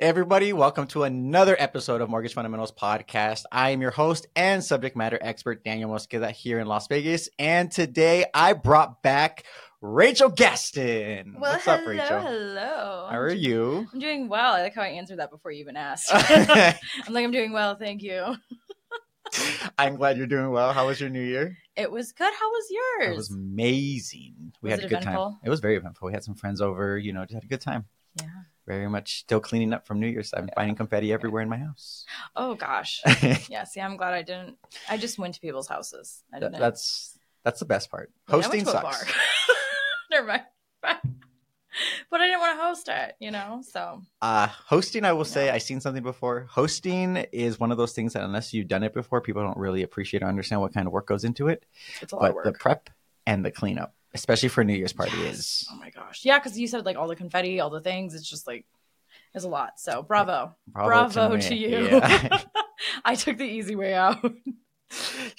Everybody, welcome to another episode of Mortgage Fundamentals Podcast. I am your host and subject matter expert, Daniel Mosqueda, here in Las Vegas. And today I brought back Rachel Gaston. Well, What's hello, up, Rachel? hello. How are you? I'm doing well. I like how I answered that before you even asked. I'm like, I'm doing well, thank you. I'm glad you're doing well. How was your new year? It was good. How was yours? It was amazing. We Was had a good time. It was very eventful. We had some friends over, you know, just had a good time. Yeah. Very much still cleaning up from New Year's. I'm finding confetti everywhere in my house. Oh gosh. Yeah. See, I'm glad I didn't. I just went to people's houses. I didn't. that's that's the best part. Hosting sucks. Never mind. but I didn't want to host it, you know. So Uh, hosting, I will say, Yeah. I've seen something before. Hosting is one of those things that unless you've done it before, people don't really appreciate or understand what kind of work goes into it. it's a lot But of work. the prep and the cleanup, especially for a New Year's party, Yes. is Oh my gosh. Yeah, because you said like all the confetti, all the things. It's just like it's a lot. So bravo, bravo, to, me. you. Yeah. I took the easy way out.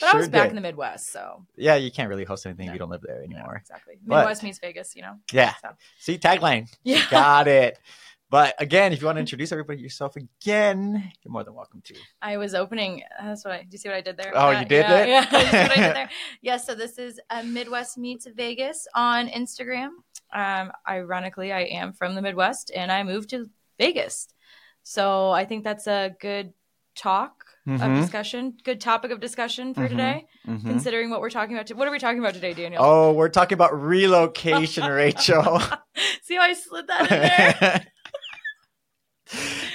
But I was back did. in the Midwest, so yeah, you can't really host anything if you don't live there anymore. exactly. But- Midwest meets Vegas, you know. Yeah. So. See, tagline. Yeah. Got it. But again, if you want to introduce everybody yourself again, you're more than welcome to. I was opening. That's what I. Do you see what I did there? Oh, Yeah, you did yeah, that? Yeah, you see I did there. Yeah. So this is uh, Midwest meets Vegas on Instagram. Um, ironically, I am from the Midwest, and I moved to Vegas. So I think that's a good talk of Mhm. discussion. Good topic of discussion for Mhm. today, Mhm. considering what we're talking about. To- what are we talking about today, Daniel? Oh, we're talking about relocation, Rachel. see how I slid that in there?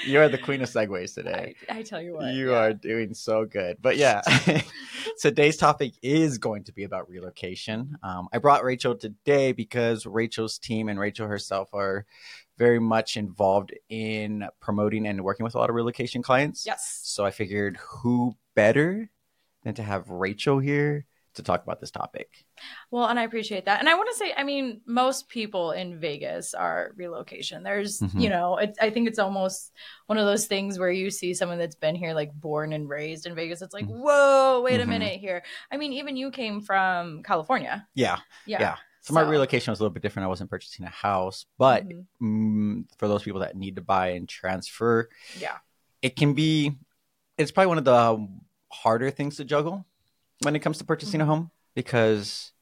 You are the queen of segues today. I, I tell you what. you yeah. are doing so good. But yeah, today's topic is going to be about relocation. Um, I brought Rachel today because Rachel's team and Rachel herself are very much involved in promoting and working with a lot of relocation clients. Yes. So I figured who better than to have Rachel here to talk about this topic. Well, and I appreciate that. And I want to say, I mean, most people in Vegas are relocation. There's, Mhm. you know, it, I think it's almost one of those things where you see someone that's been here, like born and raised in Vegas. It's like, Mhm. whoa, wait a Mhm. minute here. I mean, even you came from California. Yeah. Yeah. Yeah. So, my relocation was a little bit different. I wasn't purchasing a house, but Mhm. mm, for those people that need to buy and transfer, yeah. it can be it's probably one of the harder things to juggle when it comes to purchasing a Mhm. home because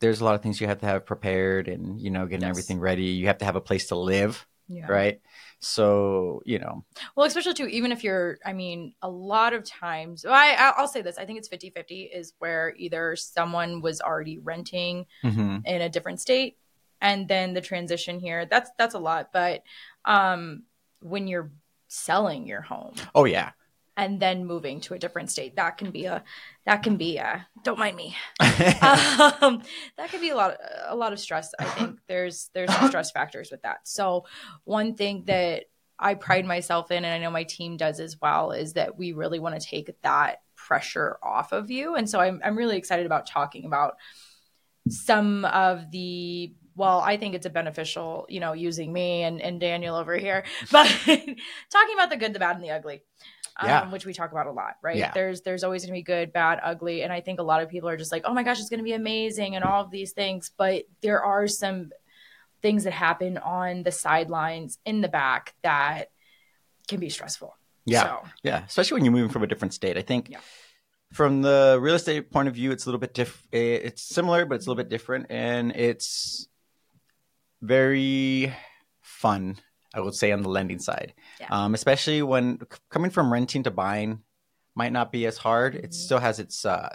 there's a lot of things you have to have prepared and you know getting Yes. everything ready you have to have a place to live Yeah. right so you know Well, especially too, even if you're, I mean, a lot of times, well, I, I'll say this, I think it's 50 50 is where either someone was already renting mhm. in a different state and then the transition here that's that's a lot but um when you're selling your home oh yeah and then moving to a different state. That can be a that can be a don't mind me. Um, that could be a lot a lot of stress i think. There's there's some stress factors with that. So one thing that i pride myself in and i know my team does as well is that we really want to take that pressure off of you. And so i'm, I'm really excited about talking about some of the well i think it's a beneficial you know using me and, and daniel over here but talking about the good the bad and the ugly Yeah. um, which we talk about a lot right Yeah. there's there's always going to be good bad ugly and i think a lot of people are just like oh my gosh it's going to be amazing and all of these things but there are some things that happen on the sidelines in the back that can be stressful yeah so, yeah especially when you're moving from a different state i think Yeah. from the real estate point of view it's a little bit diff it's similar but it's a little bit different and it's very fun i would say on the lending side Yeah. um, especially when c- coming from renting to buying might not be as hard it Mhm. still has its uh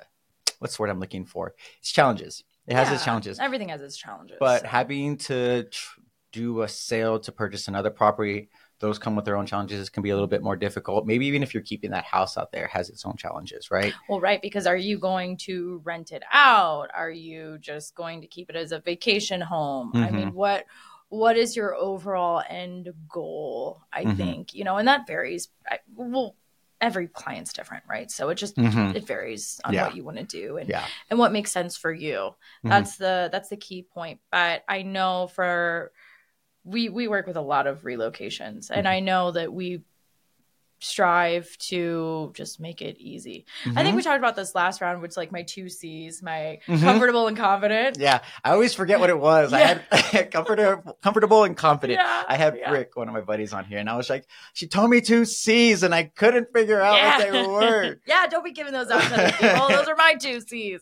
what's the word i'm looking for it's challenges it has its challenges everything has its challenges but so. having to tr- do a sale to purchase another property those come with their own challenges It can be a little bit more difficult maybe even if you're keeping that house out there it has its own challenges right Well, right, because are you going to rent it out? Are you just going to keep it as a vacation home? I Mm-hmm. mean, what what is your overall end goal? I Mhm. think you know, and that varies. I, well, every client's different, right? So it just Mhm. it varies on Yeah. what you want to do and yeah and what makes sense for you. Mhm. That's the that's the key point. But I know for we we work with a lot of relocations, and Mhm. I know that we strive to just make it easy. I think we talked about this last round, which is like my two C's, my Mhm. comfortable and confident. Yeah, I always forget what it was. I Yeah. had comfortable, comfortable and confident. Yeah, I had yeah. Rick, one of my buddies, on here, and I was like, she told me two C's, and I couldn't figure out what they were. yeah, don't be giving those out to other people. those are my two C's.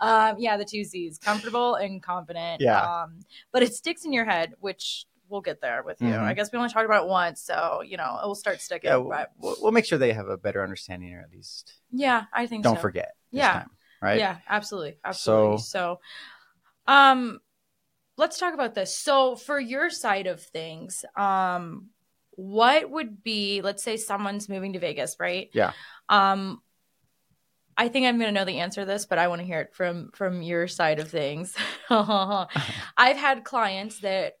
Um, yeah, the two C's, comfortable and confident. Yeah. Um, but it sticks in your head, which we'll get there with you. Mhm. I guess we only talked about it once, so you know it will start sticking. Yeah, but we'll, we'll make sure they have a better understanding, or at least yeah, I think don't so. forget. Yeah. time, right? Yeah, absolutely. Absolutely. So- So, um let's talk about this. So for your side of things, um what would be let's say someone's moving to Vegas, right? Yeah. Um I think I'm going to know the answer to this, but I want to hear it from from your side of things. I've had clients that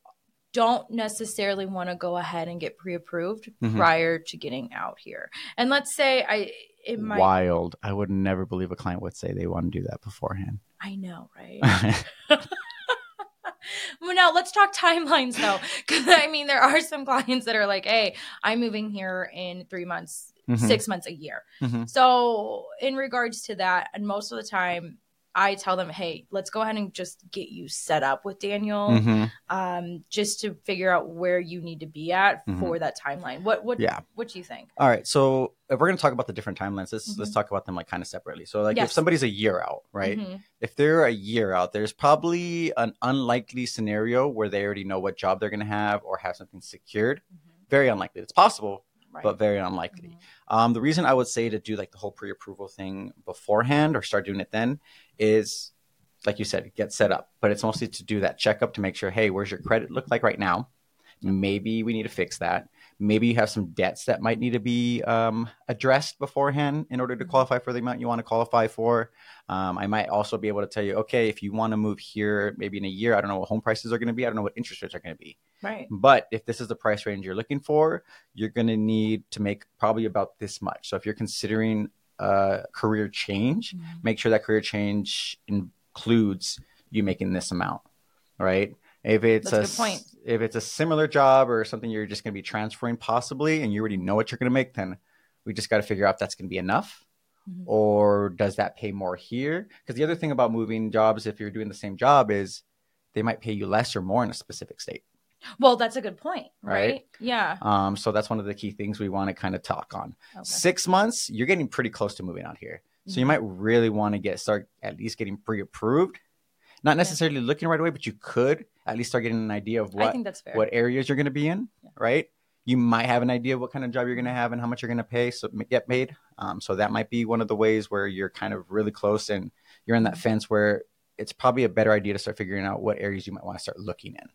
don't necessarily want to go ahead and get pre-approved Mhm. prior to getting out here. And let's say I it might Wild. I would never believe a client would say they want to do that beforehand. I know, right? Well, now let's talk timelines though, because I mean, there are some clients that are like, "Hey, I'm moving here in three months, Mhm. six months, a year." Mhm. So, in regards to that, and most of the time, I tell them, "Hey, let's go ahead and just get you set up with Daniel, Mhm. um, just to figure out where you need to be at Mhm. for that timeline." What, what, Yeah. what do you think? All right. So if we're going to talk about the different timelines, let's let's Mhm. talk about them like kind of separately. So like if somebody's a year out, right? Mhm. If they're a year out, there's probably an unlikely scenario where they already know what job they're going to have or have something secured. Very unlikely. It's possible, But very unlikely. Mhm. Um, the reason I would say to do like the whole pre-approval thing beforehand or start doing it then is, like you said, get set up. But it's mostly to do that checkup to make sure, hey, where's your credit look like right now? Maybe we need to fix that. Maybe you have some debts that might need to be um, addressed beforehand in order to Mhm. qualify for the amount you want to qualify for. Um, I might also be able to tell you, okay, if you want to move here, maybe in a year, I don't know what home prices are going to be. I don't know what interest rates are going to be. Right. But if this is the price range you're looking for, you're going to need to make probably about this much. So if you're considering a career change, Mhm. make sure that career change includes you making this amount, right? If it's That's a a, point. if it's a similar job or something you're just going to be transferring possibly, and you already know what you're going to make, then we just got to figure out if that's going to be enough Mhm. or does that pay more here? Because the other thing about moving jobs, if you're doing the same job, is they might pay you less or more in a specific state. Well, that's a good point, right? Right. Yeah. Um, so that's one of the key things we want to kind of talk on. Okay. Six months, you're getting pretty close to moving out here. So you Mhm. might really want to get start at least getting pre-approved. Not necessarily looking right away, but you could at least start getting an idea of what think that's fair. what areas you're going to be in, Yeah. right? You might have an idea of what kind of job you're going to have and how much you're going to pay, so get paid. Um, so that might be one of the ways where you're kind of really close and you're in that Mhm. fence where it's probably a better idea to start figuring out what areas you might want to start looking in,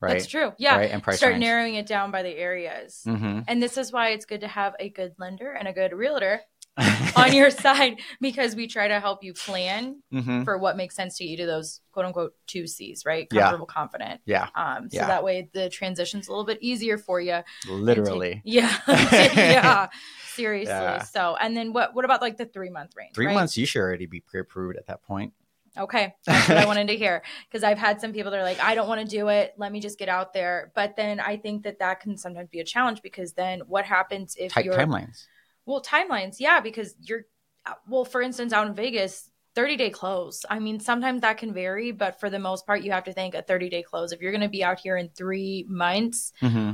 right? That's true. Yeah. Right, and price Start range. narrowing it down by the areas. Mm-hmm. And this is why it's good to have a good lender and a good realtor on your side because we try to help you plan hmm for what makes sense to you to those quote unquote two C's, right? Yeah. Comfortable, confident. Yeah, Um, so Yeah. that way the transition's a little bit easier for you. literally. Yeah. yeah. Seriously. Yeah. So, and then what, what about like the three month range? Three right? months, you should already be pre-approved at that point. Okay, that's what I wanted to hear because I've had some people that are like, I don't want to do it. Let me just get out there. But then I think that that can sometimes be a challenge because then what happens if Tight you're timelines. Well timelines? Yeah, because you're well, for instance, out in Vegas. 30 day close. I mean, sometimes that can vary, but for the most part, you have to think a 30 day close. If you're going to be out here in three months, hmm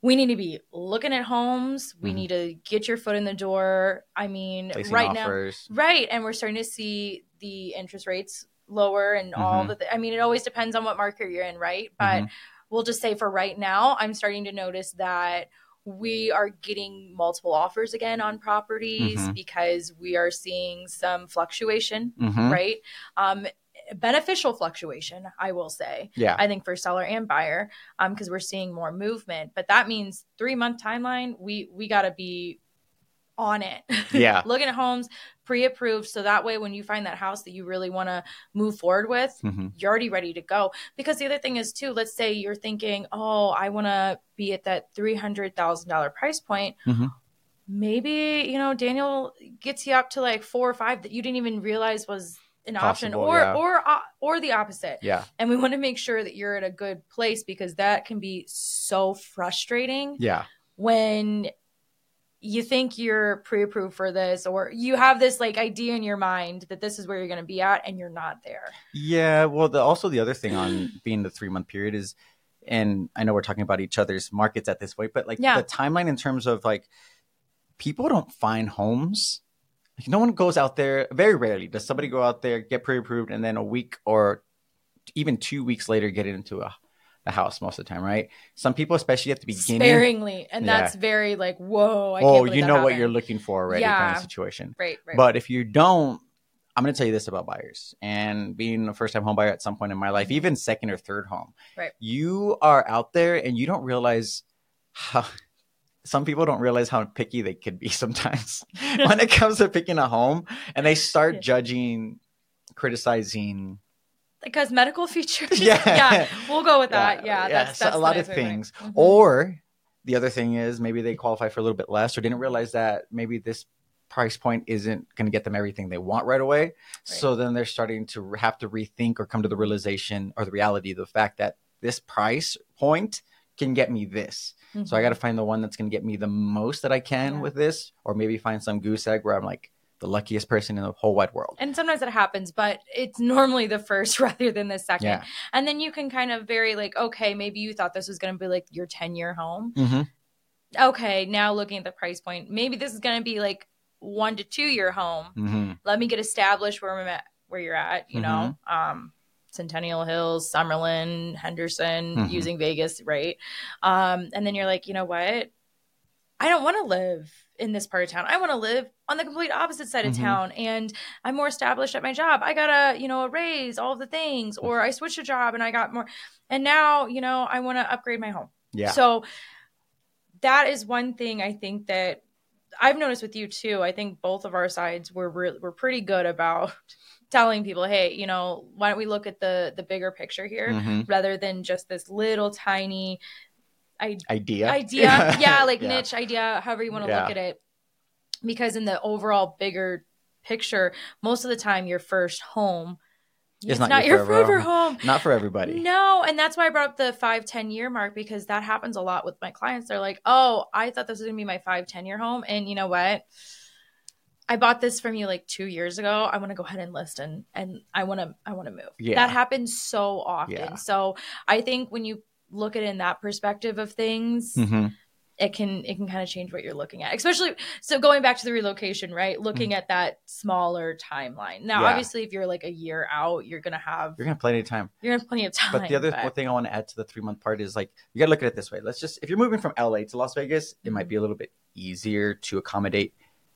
we need to be looking at homes. We Mhm. need to get your foot in the door. I mean, Placing right now. Right. And we're starting to see the interest rates lower and all Mhm. the, th- I mean, it always depends on what market you're in, right? But Mhm. we'll just say for right now, I'm starting to notice that we are getting multiple offers again on properties Mhm. because we are seeing some fluctuation, Mhm. right? Um, beneficial fluctuation, I will say. Yeah. I think for seller and buyer, um, because we're seeing more movement. But that means three month timeline. We we got to be on it. Yeah. looking at homes pre-approved, so that way when you find that house that you really want to move forward with, hmm you're already ready to go. Because the other thing is too, let's say you're thinking, oh, I want to be at that three hundred thousand dollar price point. Mhm. Maybe you know Daniel gets you up to like four or five that you didn't even realize was an option, or yeah. or uh, or the opposite Yeah. and we want to make sure that you're at a good place because that can be so frustrating Yeah. when you think you're pre-approved for this or you have this like idea in your mind that this is where you're going to be at and you're not there Yeah, well, the, also the other thing on being the three month period is, and I know we're talking about each other's markets at this point, but like Yeah. the timeline in terms of like people don't find homes. Like no one goes out there. Very rarely does somebody go out there get pre approved and then a week or even two weeks later get into a, a house most of the time, right? Some people, especially at the beginning, sparingly and Yeah. that's very like whoa I oh, you know what you're looking for already, kind Yeah. of situation. right right But if you don't, I'm going to tell you this about buyers and being a first time home buyer at some point in my life, even second or third home. Mm-hmm. Right. You are out there and you don't realize how some people don't realize how picky they could be sometimes when it comes to picking a home and they start Yeah. judging, criticizing. The cosmetical features Yeah. yeah we'll go with that yeah, yeah, that's, so that's a lot of way to put it. things. Mhm. Or the other thing is maybe they qualify for a little bit less or didn't realize that maybe this price point isn't going to get them everything they want right away. So then they're starting to have to rethink or come to the realization or the reality of the fact that this price point can get me this. So I got to find the one that's going to get me the most that I can Mm-hmm. Yeah. with this, or maybe find some goose egg where I'm like the luckiest person in the whole wide world. and sometimes it happens but it's normally the first rather than the second. Yeah. and then you can kind of vary like okay maybe you thought this was going to be like your 10 year home. Hmm okay now looking at the price point maybe this is going to be like one to two year home. Hmm let me get established where i'm at where you're at you know? Um centennial hills summerlin henderson Mhm. using vegas right? Um and then you're like you know what? I don't want to live in this part of town i want to live on the complete opposite side of Mhm. town and i'm more established at my job i got a you know a raise all the things or i switched a job and i got more and now you know i want to upgrade my home Yeah. so that is one thing I think that I've noticed with you too. I think both of our sides were re- were pretty good about telling people, "Hey, you know, why don't we look at the the bigger picture here hmm rather than just this little tiny I- Idea. idea, yeah, like Yeah. niche idea, however you want to Yeah. look at it." Because in the overall bigger picture, most of the time your first home It's it's not not, your forever forever home. Not for everybody. No, and that's why I brought up the five, 10 year mark because that happens a lot with my clients. They're like, oh, I thought this was gonna be my five, 10 year home. And you know what? I bought this from you like two years ago. I want to go ahead and list and and I want to I want to move. Yeah. That happens so often. Yeah. So I think when you look at it in that perspective of things, hmm it can it can kind of change what you're looking at especially so going back to the relocation right looking at that smaller timeline now Mm-hmm. Yeah. obviously if you're like a year out you're gonna have You're gonna have plenty of time. you're gonna have plenty of time But the other but- thing I want to add to the three month part is like you gotta look at it this way. Let's just if you're moving from LA to Las Vegas, it might be a little bit easier to accommodate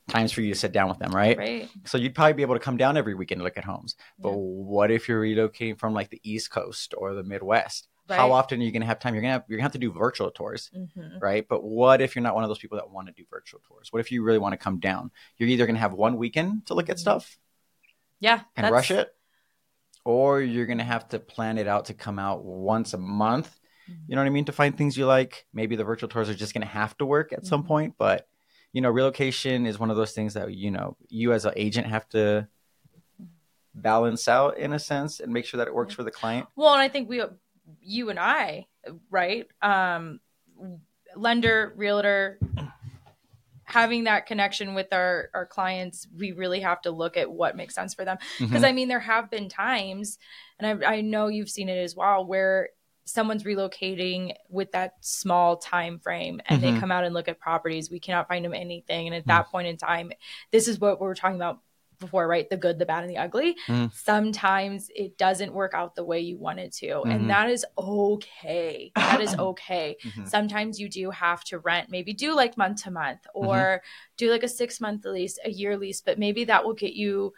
times for you to sit down with them, right? right So you'd probably be able to come down every weekend to look at homes. But Yeah. what if you're relocating from like the East Coast or the Midwest? How often are you gonna have time? You're gonna have, you're gonna have to do virtual tours, Mhm. right? But what if you're not one of those people that want to do virtual tours? What if you really want to come down? You're either gonna have one weekend to look at Mhm. stuff yeah and that's- rush it, or you're gonna have to plan it out to come out once a month. You know what I mean? To find things you like. Maybe the virtual tours are just gonna have to work at some Mhm. point, but you know, relocation is one of those things that you know you as an agent have to balance out in a sense and make sure that it works for the client. well and i think we you and i right? Um lender realtor having that connection with our our clients we really have to look at what makes sense for them. Because Mhm. I mean there have been times, and I, I know you've seen it as well, where someone's relocating with that small time frame and Mhm. they come out and look at properties. We cannot find them anything. And at that point in time this is what we're talking about before right the good the bad and the ugly Mhm. sometimes it doesn't work out the way you want it to Mhm. and that is okay that is okay Mhm. sometimes you do have to rent maybe do like month to month Mm-hmm. or do like a six month lease a year lease but maybe that will get you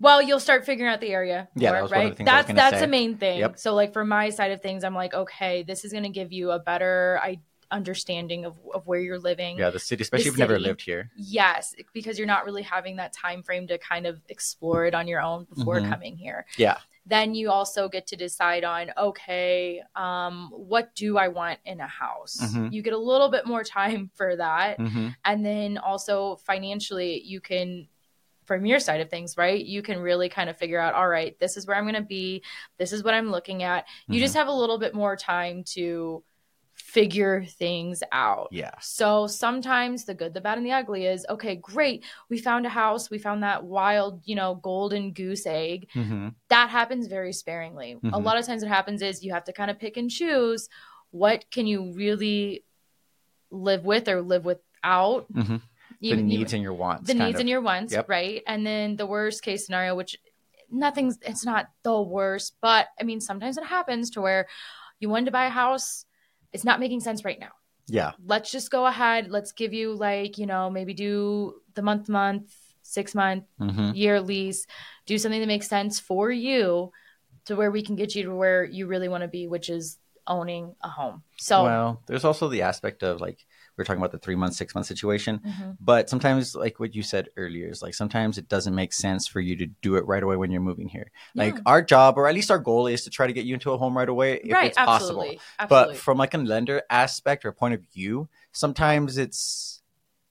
well you'll start figuring out the area Yeah, that more, of right the things I was that's that's say. the main thing Yep. so like for my side of things i'm like okay this is going to give you a better I, understanding of, of where you're living Yeah, the city, especially if you've never lived here. yes because you're not really having that time frame to kind of explore it on your own before Mhm. coming here Yeah. then you also get to decide on okay um, what do i want in a house Mhm. you get a little bit more time for that hmm and then also financially you can from your side of things right you can really kind of figure out all right this is where i'm going to be this is what i'm looking at you Mhm. just have a little bit more time to figure things out. Yeah. So sometimes the good, the bad, and the ugly is okay, great. We found a house. We found that wild, you know, golden goose egg. hmm That happens very sparingly. A Mhm. lot of times, what happens is you have to kind of pick and choose what can you really live with or live without. hmm The needs even- and your wants. the needs of. and your wants, Yep. right? And then the worst case scenario, which nothing's, it's not the worst, but I mean, sometimes it happens to where you wanted to buy a house, it's not making sense right now. Yeah. Let's just go ahead. Let's give you like, you know, maybe do the month month, six month, hmm year lease, do something that makes sense for you to where we can get you to where you really want to be, which is owning a home. So, Well, there's also the aspect of like we are talking about the three month, six month situation. Mhm. But sometimes, like what you said earlier, is like sometimes it doesn't make sense for you to do it right away when you're moving here. Like our job, or at least our goal, is to try to get you into a home right away if right, it's possible. absolutely. Absolutely. But from like a lender aspect or point of view, sometimes it's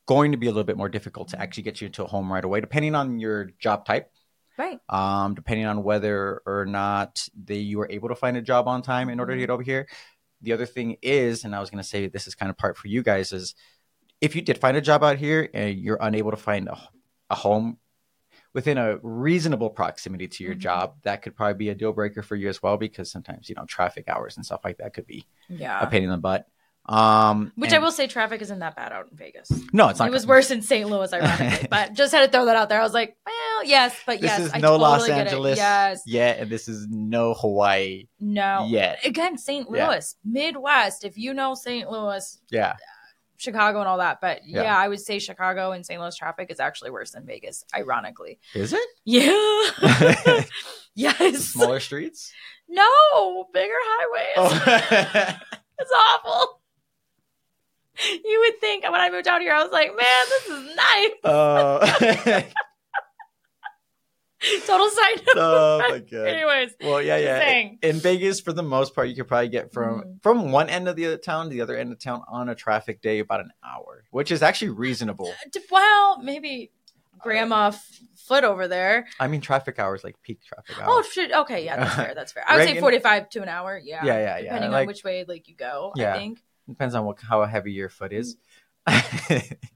going to be a little bit more difficult to actually get you into a home right away, depending on your job type, right. um, depending on whether or not they, you were able to find a job on time in order to Mhm. get over here. The other thing is, and I was going to say this is kind of part for you guys, is if you did find a job out here and you're unable to find a, a home within a reasonable proximity to your Mhm. job, that could probably be a deal breaker for you as well because sometimes you know traffic hours and stuff like that could be Yeah. a pain in the butt. Um, Which I will say, traffic isn't that bad out in Vegas. No, it's not. It was worse in St. Louis, ironically. but just had to throw that out there. I was like, yes, but This yes, is I no totally Los. Angeles Yes, yet, and this is no Hawaii no. yet. Again, St. Yeah. Louis, Midwest. If you know St. Louis, Yeah, Chicago, and all that, but yeah. Yeah. I would say Chicago and St. Louis traffic is actually worse than Vegas, ironically. is it Yeah. yes. smaller streets? No, bigger highways. Oh. It's awful. You would think when I moved out here, I was like, man, this is nice. Oh. Total side note. oh my god. Anyways, Well, yeah, yeah. saying. In Vegas, for the most part, you could probably get from Mhm. from one end of the town to the other end of town on a traffic day about an hour, which is actually reasonable. Uh, well, maybe Grandma uh, F- Foot over there. I mean, traffic hours like peak traffic oh, hours. Oh, shit. Okay, yeah, that's fair. That's fair. I would say forty-five to an hour. Yeah, yeah, yeah, yeah. depending Like, on which way like you go. Yeah. I think. Depends on what how heavy your foot is. Mm-hmm.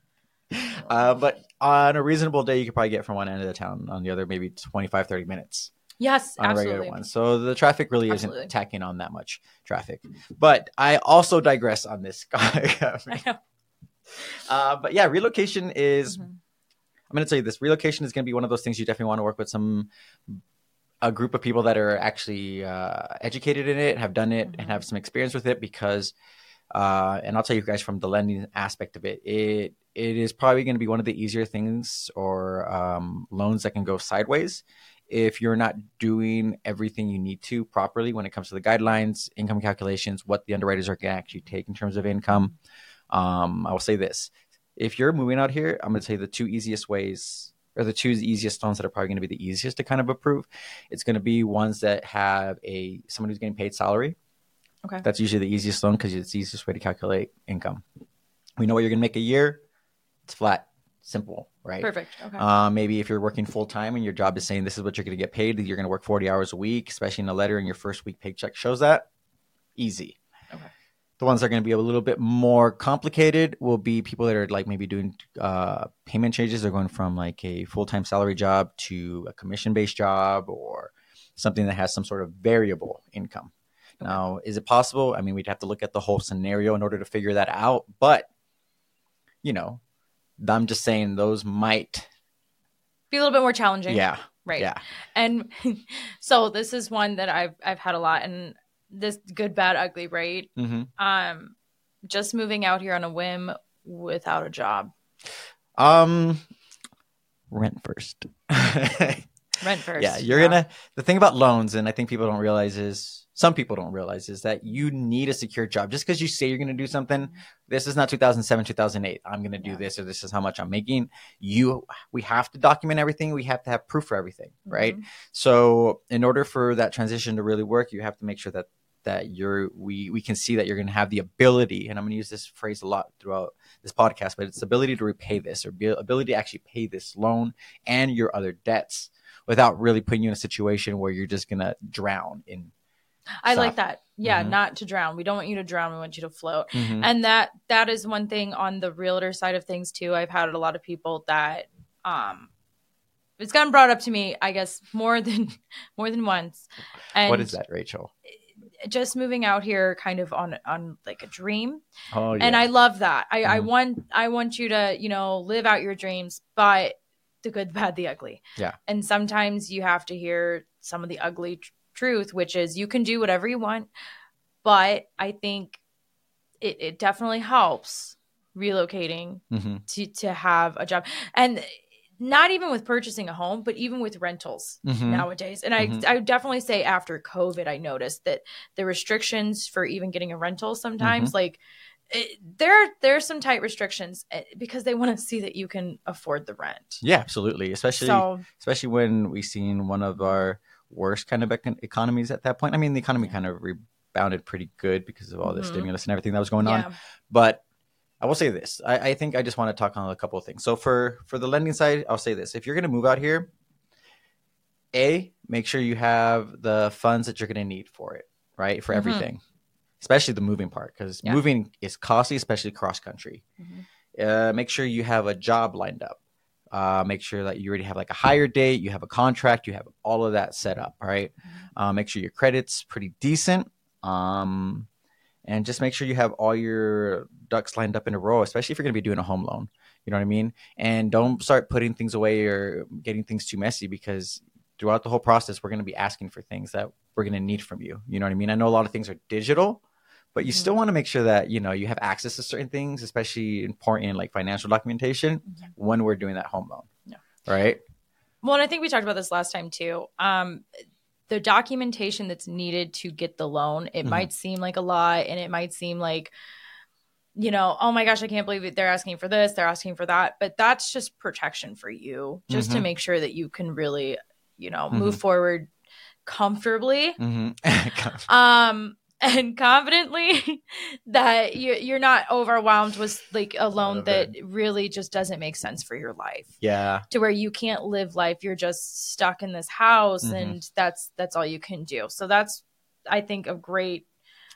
uh, but on a reasonable day, you could probably get from one end of the town on the other maybe 25, 30 minutes Yes, on a regular absolutely. one. So the traffic really Absolutely. isn't tacking on that much traffic. But I also digress on this. Uh, but yeah, relocation is. Mhm. I'm going to tell you this: relocation is going to be one of those things you definitely want to work with some a group of people that are actually uh, educated in it, have done it, Mhm. and have some experience with it. Because, uh, and I'll tell you guys from the lending aspect of it, it it is probably going to be one of the easier things or um, loans that can go sideways if you're not doing everything you need to properly when it comes to the guidelines, income calculations, what the underwriters are going to actually take in terms of income. Um, I will say this: if you're moving out here, I'm going to tell you the two easiest ways, or the two easiest loans that are probably going to be the easiest to kind of approve. It's going to be ones that have a someone who's getting paid salary. Okay. That's usually the easiest loan because it's the easiest way to calculate income. We know what you're going to make a year. It's flat, simple, right? Perfect. Okay. Uh, maybe if you're working full time and your job is saying this is what you're going to get paid, you're going to work 40 hours a week, especially in a letter, and your first week paycheck shows that. Easy. Okay. The ones that are going to be a little bit more complicated will be people that are like maybe doing uh, payment changes. They're going from like a full time salary job to a commission based job or something that has some sort of variable income. Okay. Now, is it possible? I mean, we'd have to look at the whole scenario in order to figure that out. But, you know, I'm just saying those might Be a little bit more challenging. yeah. Right. Yeah. And so this is one that I've I've had a lot, and this good, bad, ugly, right? hmm Um, just moving out here on a whim without a job, Um, rent first. rent first. yeah, you're gonna. The thing about loans, and I think people don't realize is some people don't realize is that you need a secure job. Just because you say you're gonna do something, this is not 2007, 2008. I'm gonna do Yeah. this, or this is how much I'm making. You, we have to document everything. We have to have proof for everything, right? Mhm. So in order for that transition to really work, you have to make sure that that you're we we can see that you're going to have the ability, and I'm going to use this phrase a lot throughout this podcast, but it's ability to repay this or be, ability to actually pay this loan and your other debts without really putting you in a situation where you're just going to drown in. I like that. Yeah, Mhm. not to drown. We don't want you to drown. We want you to float. Mhm. And that that is one thing on the realtor side of things too. I've had a lot of people that um it's gotten brought up to me, I guess, more than more than once. And what is that, Rachel? Just moving out here kind of on on like a dream. Oh, yeah. And I love that. I, I Mhm. want I want you to, you know, live out your dreams, but the good, the bad, the ugly. Yeah. And sometimes you have to hear some of the ugly truth, which is you can do whatever you want, but I think it, it definitely helps relocating Mhm. to to have a job. And not even with purchasing a home, but even with rentals Mhm. nowadays. And Mhm. I I would definitely say after COVID, I noticed that the restrictions for even getting a rental Mm-hmm. sometimes like it, there there are some tight restrictions eh, because they want to see that you can afford the rent. Yeah, absolutely. Especially So especially when we seen one of our worst kind of econ- economies at that point. I mean, the economy kind of rebounded pretty good because of all the Mhm. stimulus and everything that was going on. But I will say this: I, I think I just want to talk on a couple of things. So for for the lending side, I'll say this: if you're going to move out here, a make sure you have the funds that you're going to need for it, right? For Mhm. everything, especially the moving part, because Yeah. moving is costly, especially cross country. Mhm. Uh, make sure you have a job lined up. Uh, make sure that you already have like a hire date, you have a contract, you have all of that set up. right? Uh, make sure your credit's pretty decent. Um, and just make sure you have all your ducks lined up in a row, especially if you're going to be doing a home loan. You know what I mean? And don't start putting things away or getting things too messy because throughout the whole process, we're going to be asking for things that we're going to need from you. You know what I mean? I know a lot of things are digital, but you still want to make sure that you know you have access to certain things, especially important like financial documentation Mhm. when we're doing that home loan. Yeah. Right. Well, and I think we talked about this last time too. Um, the documentation that's needed to get the loan, it Mhm. might seem like a lot and it might seem like, you know, oh my gosh, I can't believe it. They're asking for this, they're asking for that. But that's just protection for you, just to Mhm. make sure that you can really, you know, move forward comfortably Mm-hmm. um and confidently that you you're not overwhelmed with like a loan that really just doesn't make sense for your life yeah. to where you can't live life you're just stuck in this house Mhm. and that's that's all you can do so that's i think a great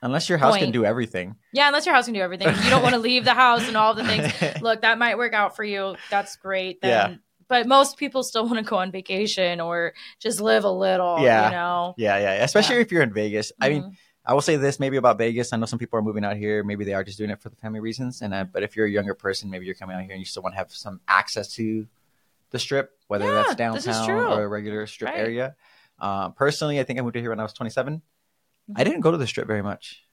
Unless your house can do everything. yeah unless your house can do everything you don't want to leave the house and all the things look that might work out for you that's great then Yeah. but most people still want to go on vacation or just live a little Yeah. you know Yeah, yeah. Especially if you're in Vegas. I mean, Mhm. I will say this maybe about Vegas. I know some people are moving out here. Maybe they are just doing it for the family reasons. And uh, Mm-hmm. but if you're a younger person, maybe you're coming out here and you still want to have some access to the strip, whether Yeah, that's downtown or a regular strip Right. area. Um, personally, I think I moved here when I was 27. Mm-hmm. I didn't go to the strip very much.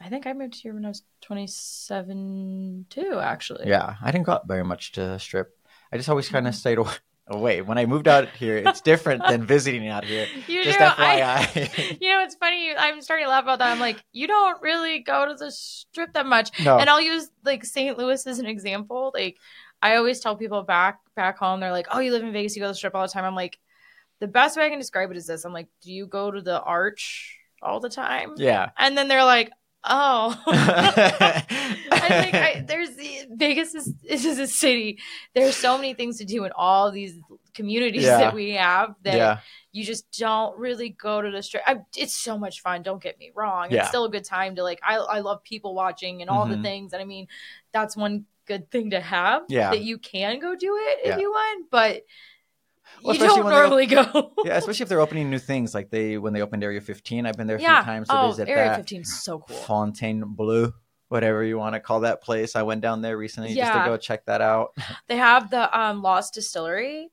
I think I moved here when I was 27 too, actually. Yeah, I didn't go out very much to the strip. I just always kind of stayed away. Oh, away. When I moved out here, it's different than visiting out here. You Just do. FYI. I, you know, it's funny. I'm starting to laugh about that. I'm like, you don't really go to the strip that much. no. And I'll use like St. Louis as an example. Like, I always tell people back back home, they're like, "Oh, you live in Vegas, you go to the strip all the time." I'm like, the best way I can describe it is this: I'm like, "Do you go to the Arch all the time?" yeah. And then they're like, "Oh." I think I, Vegas is is a city. There's so many things to do in all these communities Yeah. that we have that yeah. you just don't really go to the strip. It's so much fun. Don't get me wrong. Yeah. It's still a good time to like. I I love people watching and all Mhm. the things. And I mean, that's one good thing to have. Yeah. that you can go do it if you want, but Well, you don't normally go. yeah, especially if they're opening new things like they when they opened Area 15. I've been there a few times to oh, visit Area that. 15 so cool. Fontainebleau, whatever you want to call that place. I went down there recently just to go check that out. They have the um Lost Distillery.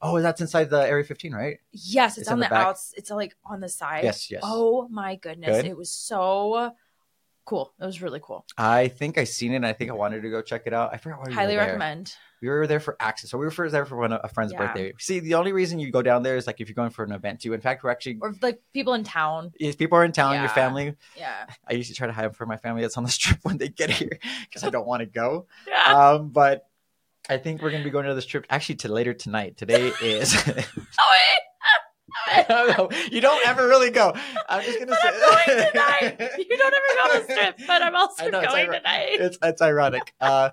Oh, that's inside the Area 15, right? Yes, it's, It's on the, the outs. It's like on the side. Yes, yes. Oh my goodness. Good? It was so cool. It was really cool. I think I seen it. and I think I wanted to go check it out. I forgot why we Highly were there. recommend. We were there for access. So we were there for one, a friend's Yeah. birthday. See, the only reason you go down there is like if you're going for an event too. In fact, we're actually Or like people in town. if people are in town, your family. Yeah. I usually try to hide them for my family that's on the strip when they get here because I don't want to go. Yeah. Um, but I think we're gonna be going to this trip actually to later tonight. Today is. Oh, wait. I don't know. You don't ever really go. I'm just gonna But say. I'm going tonight. You don't ever go to strip, but I'm also know, going tonight. It's it's ironic. Uh,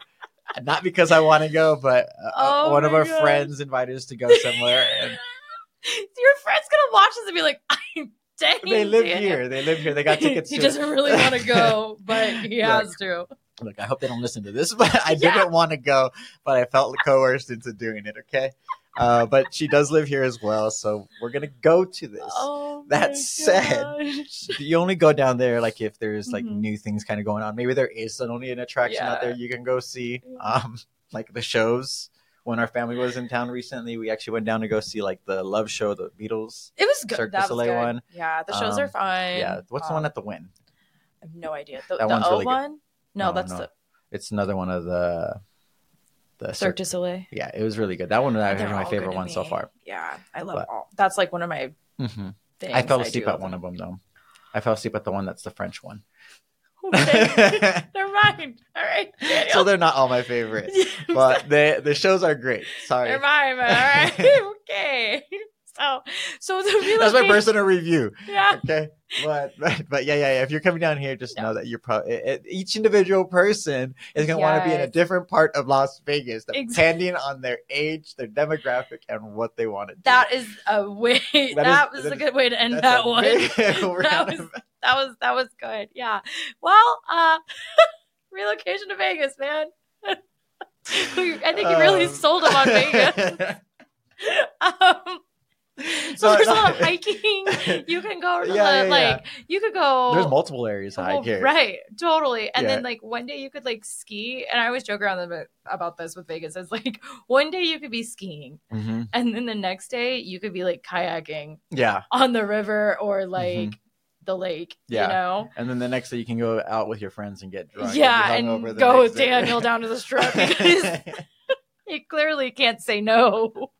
not because I want to go, but uh, Oh one of our God. friends invited us to go somewhere, and Your friend's gonna watch this and be like, I'm Dang, they live here. They live here. They got tickets. he doesn't really want to go, but he Look. has to. Look, I hope they don't listen to this, but I Yeah. didn't want to go, but I felt coerced into doing it. Okay, uh, but she does live here as well, so we're gonna go to this. Oh, That said, gosh. You only go down there like if there's like Mhm. new things kind of going on. Maybe there is only an attraction out there you can go see, um, like the shows. When our family was in town recently, we actually went down to go see like the Love Show, the Beatles. It was good. Cirque du that Soleil good. one. Yeah, the shows are Um, fun. yeah, what's the Um, one at the Wynn? I have no idea. The, That the one's really good. No, No, that's no. the It's another one of the the Cirque du Soleil. Yeah, it was really good. That one I my favorite one so far. Yeah, I love But- all. That's like one of my hmm things. I fell asleep love at one them. of them though. I fell asleep at the one that's the French one. Okay, never mind. All right, Daniel. so they're not all my favorites, but the the shows are great. Sorry. Never mind, but all right. okay. So, so the relocation. That's my personal review. Yeah. Okay, but, but but yeah, yeah, yeah. If you're coming down here, just Yeah. know that you're probably each individual person is going to want to be in a different part of Las Vegas, depending on their age, their demographic, and what they want to do. That is a way. That, is- was that a is- good way to end that one. big- that was of- that was that was good. Yeah. Well, uh, relocation to Vegas, man. I think you really Um, sold them on Vegas. Um, so No, there's a lot of hiking. You can go to Yeah, the, yeah, yeah. like you could go. There's multiple areas to hike here. Right, totally. And Yeah. then like one day you could like ski, and I always joke around about this with Vegas. It's like one day you could be skiing, hmm and then the next day you could be like kayaking Yeah, on the river or like the lake. Mm-hmm. Yeah. You know. and then the next day you can go out with your friends and get drunk. yeah, and go. Daniel down to the strip because he clearly can't say no.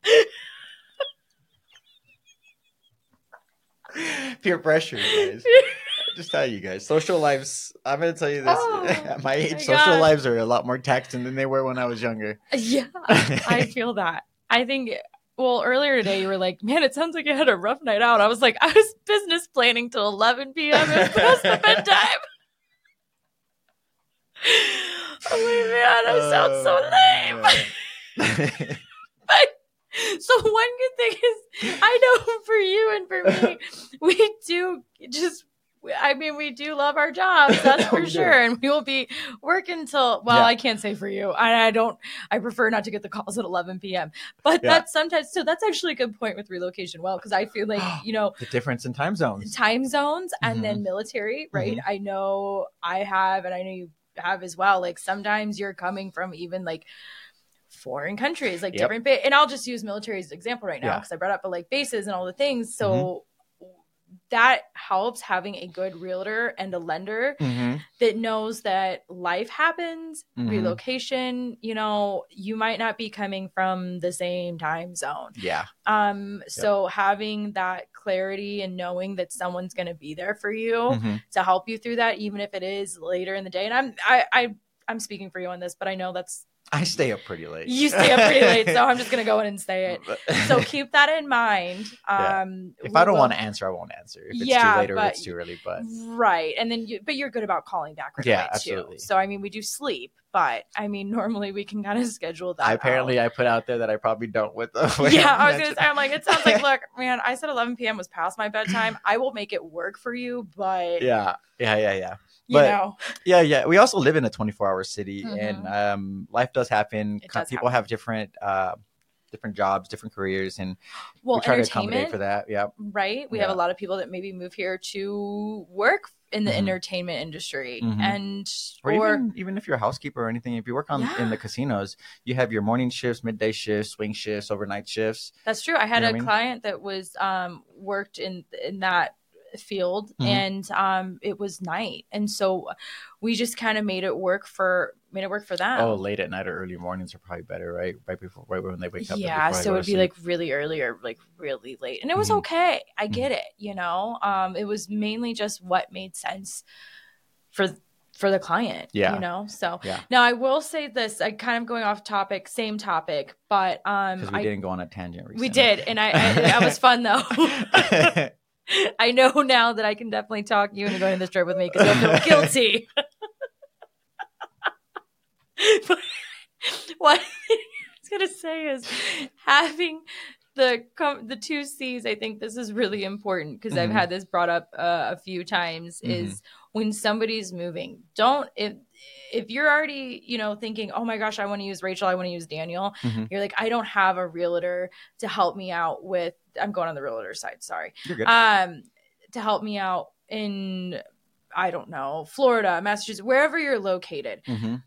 Peer pressure, guys. Just tell you guys, social lives. I'm gonna tell you this. Oh, At my age, my social God. lives are a lot more taxing than they were when I was younger. Yeah, I feel that. I think. Well, earlier today you were like, "Man, it sounds like you had a rough night out." I was like, "I was business planning till 11 p.m. It was past the bedtime." Oh I'm like, man, I sound so oh, lame. lame. So one good thing is, I know for you and for me, we do just. I mean, we do love our jobs, that's for do. sure, and we will be working till. Well, Yeah. I can't say for you. I, I don't. I prefer not to get the calls at 11 p.m. But Yeah. that's sometimes. So that's actually a good point with relocation. Well, because I feel like you know the difference in time zones. time zones and Mhm. then military, right? Mm-hmm. I know I have, and I know you have as well. Like sometimes you're coming from even like foreign countries, like Yep. different. Ba- and I'll just use military as an example right now Yeah. Mm-hmm. because I brought up but like bases and all the things. So that helps having a good realtor and a lender Mhm. that knows that life happens, Mhm. relocation. You know, you might not be coming from the same time zone. Yeah, Um, so having that clarity and knowing that someone's going to be there for you Mhm. to help you through that, even if it is later in the day. And I'm, I, I, I'm speaking for you on this, but I know that's I stay up pretty late. you stay up pretty late, so I'm just going to go in and say it. So keep that in mind. Yeah. Um, if I don't will- want to answer, I won't answer. If it's Yeah, too late or but- it's too early, but right, and then you, but you're good about calling back right Yeah, absolutely. too. So I mean, we do sleep, but I mean, normally we can kind of schedule that. I apparently out. I put out there that I probably don't with the way yeah, I was gonna say, I'm like, it sounds like, look, man, I said 11 p.m. was past my bedtime. I will make it work for you, but Yeah, yeah, yeah, yeah. You but- know, Yeah, yeah. We also live in a 24 hour city, Mhm. and um, life does happen. It does People have different, uh, different jobs, different careers, and well, we try to accommodate for that. Yeah, right? We have a lot of people that maybe move here to work in the Mhm. entertainment industry, Mhm. and or, or, even even if you're a housekeeper or anything, if you work on in the casinos, you have your morning shifts, midday shifts, swing shifts, overnight shifts. that's true. I had know a mean? client that was um worked in in that field Mhm. and um it was night and so we just kind of made it work for made it work for them Oh, late at night or early mornings are probably better, right? Right before, right when they wake up. yeah so it'd be sleep. like really early or like really late and it was Mhm. okay i get it you know um it was mainly just what made sense for for the client Yeah. you know so Yeah. now i will say this i kind of going off topic same topic but um because we I, didn't go on a tangent. Recently. we did and i, I that was fun though I know now that I can definitely talk you into going to this trip with me because you'll feel guilty. but what I was gonna say is having the com- the two C's. I think this is really important because I've Mhm. had this brought up uh, a few times. Is when somebody's moving, don't if if you're already you know thinking, oh my gosh, I want to use Rachel, I want to use Daniel. Mhm. You're like, I don't have a realtor to help me out with. I'm going on the realtor side. Sorry um to help me out in I don't know, Florida, Massachusetts, wherever you're located. Mhm.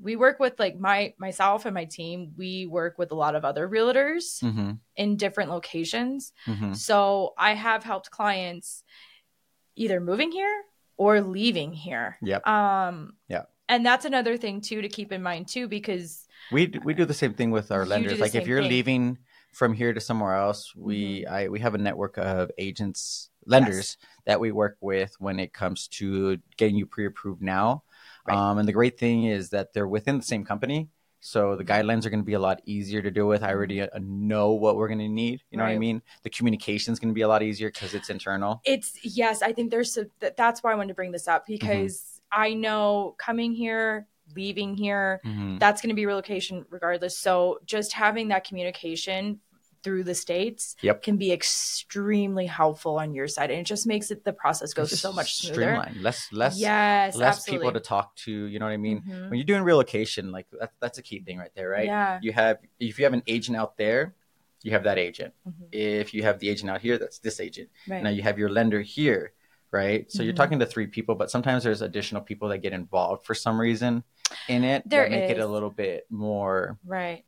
We work with like my myself and my team, we work with a lot of other realtors Mhm. in different locations. Mhm. So I have helped clients either moving here or leaving here. Yep. Um Yeah. And that's another thing too to keep in mind too because We we do the same thing with our lenders. Like if you're thing. leaving from here to somewhere else, we Mm-hmm. I we have a network of agents, lenders that we work with when it comes to getting you pre-approved now. Right. Um, and the great thing is that they're within the same company. So the guidelines are going to be a lot easier to deal with. I already uh, know what we're going to need. You know what I Mm-hmm. Mean? The communication is going to be a lot easier because it's internal. it's yes i think there's that, that's why i wanted to bring this up because i know coming here leaving here Mhm. that's going to be relocation regardless so just having that communication through the states Yep. can be extremely helpful on your side and it just makes it the process go so much smoother streamlined. Less less yes less absolutely. people to talk to. You know what I mean? Mhm. When you're doing relocation, like that, that's a key thing right there, right? yeah You have if you have an agent out there, you have that agent. Mhm. If you have the agent out here, that's this agent. right Now you have your lender here, right? So you're Mhm. talking to three people, but sometimes there's additional people that get involved for some reason in it There that make it a little bit more right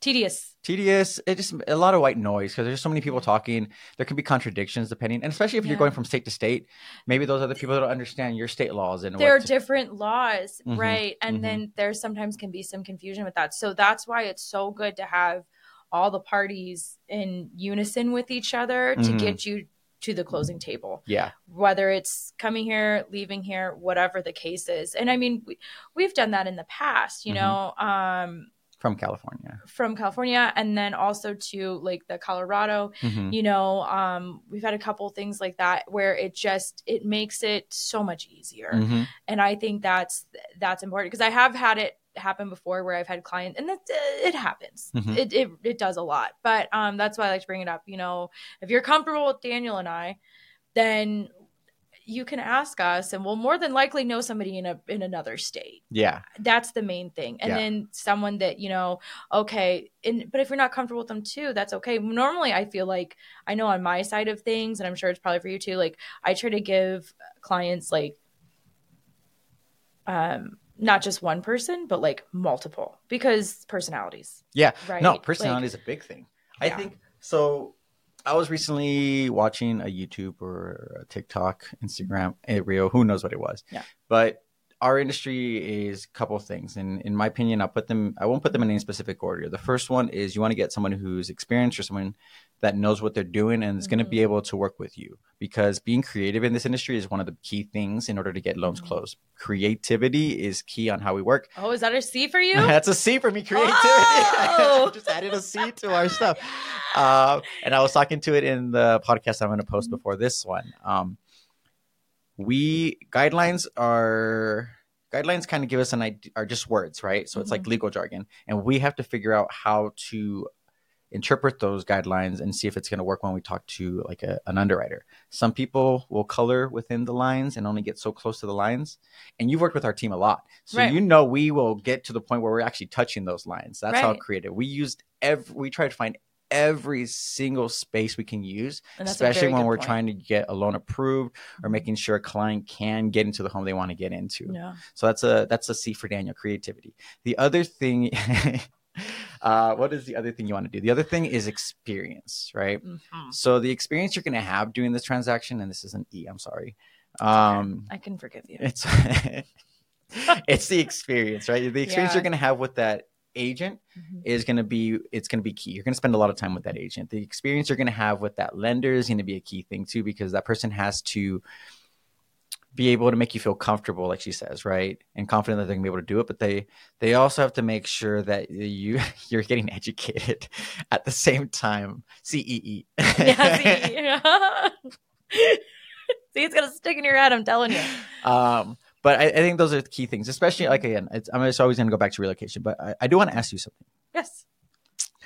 tedious tedious. It just a lot of white noise because there's so many people talking. There can be contradictions depending, and especially if you're going from state to state, maybe those other people don't understand your state laws and there are different laws Mhm, right and mhm. then there sometimes can be some confusion with that so that's why it's so good to have all the parties in unison with each other to Mhm. get you to the closing table yeah, whether it's coming here leaving here whatever the case is and i mean we, we've done that in the past you Mhm. know um from California. from california and then also to like the colorado Mhm. you know um we've had a couple things like that where it just it makes it so much easier Mhm. and i think that's that's important because i have had it happen before where i've had clients and it, it happens Mhm. it, it it does a lot but um that's why i like to bring it up you know if you're comfortable with daniel and i then you can ask us and we'll more than likely know somebody in a in another state Yeah, that's the main thing and Yeah. then someone that you know okay and but if you're not comfortable with them too that's okay normally i feel like i know on my side of things and i'm sure it's probably for you too like i try to give clients like um not just one person but like multiple because personalities yeah. right No, Like, personality is a big thing. I think so. I was recently watching a YouTube or a TikTok, Instagram, eh, a Reel, who knows what it was. Yeah. But our industry is a couple of things, and in my opinion, I'll put them. I won't put them in any specific order. The first one is you want to get someone who's experienced or someone that knows what they're doing and is going to be able to work with you because being creative in this industry is one of the key things in order to get loans Mhm. closed. Creativity is key on how we work. oh is that a c for you That's a C for me, creativity. Oh! Just added a C to our stuff. Uh, and I was talking to it in the podcast I'm going to post before this one. Um, we guidelines are guidelines kind of give us an idea are just words, right? So it's like mm-hmm. legal jargon, and we have to figure out how to interpret those guidelines and see if it's going to work when we talk to like a, an underwriter. Some people will color within the lines and only get so close to the lines. And you've worked with our team a lot, so Right. you know we will get to the point where we're actually touching those lines. That's how creative. We used every. We try to find every single space we can use, And that's a especially when we're point. trying to get a loan approved or Mhm. making sure a client can get into the home they want to get into. yeah So that's a that's a C for Daniel creativity. The other thing, uh, what is the other thing you want to do? The other thing is experience, right? Mhm. So the experience you're going to have doing this transaction, and this is an E. I'm sorry. Um, i can forgive you it's it's the experience, right? The experience Yeah. you're going to have with that agent Mhm. is going to be it's going to be key. You're going to spend a lot of time with that agent. The experience you're going to have with that lender is going to be a key thing too because that person has to be able to make you feel comfortable like she says, right? And confident that they're going to be able to do it, but they they also have to make sure that you you're getting educated at the same time. CEE. yeah see, see it's gonna stick in your head i'm telling you um but I, I think those are the key things, especially like again, it's, I'm just always going to go back to relocation. But I, I do want to ask you something. yes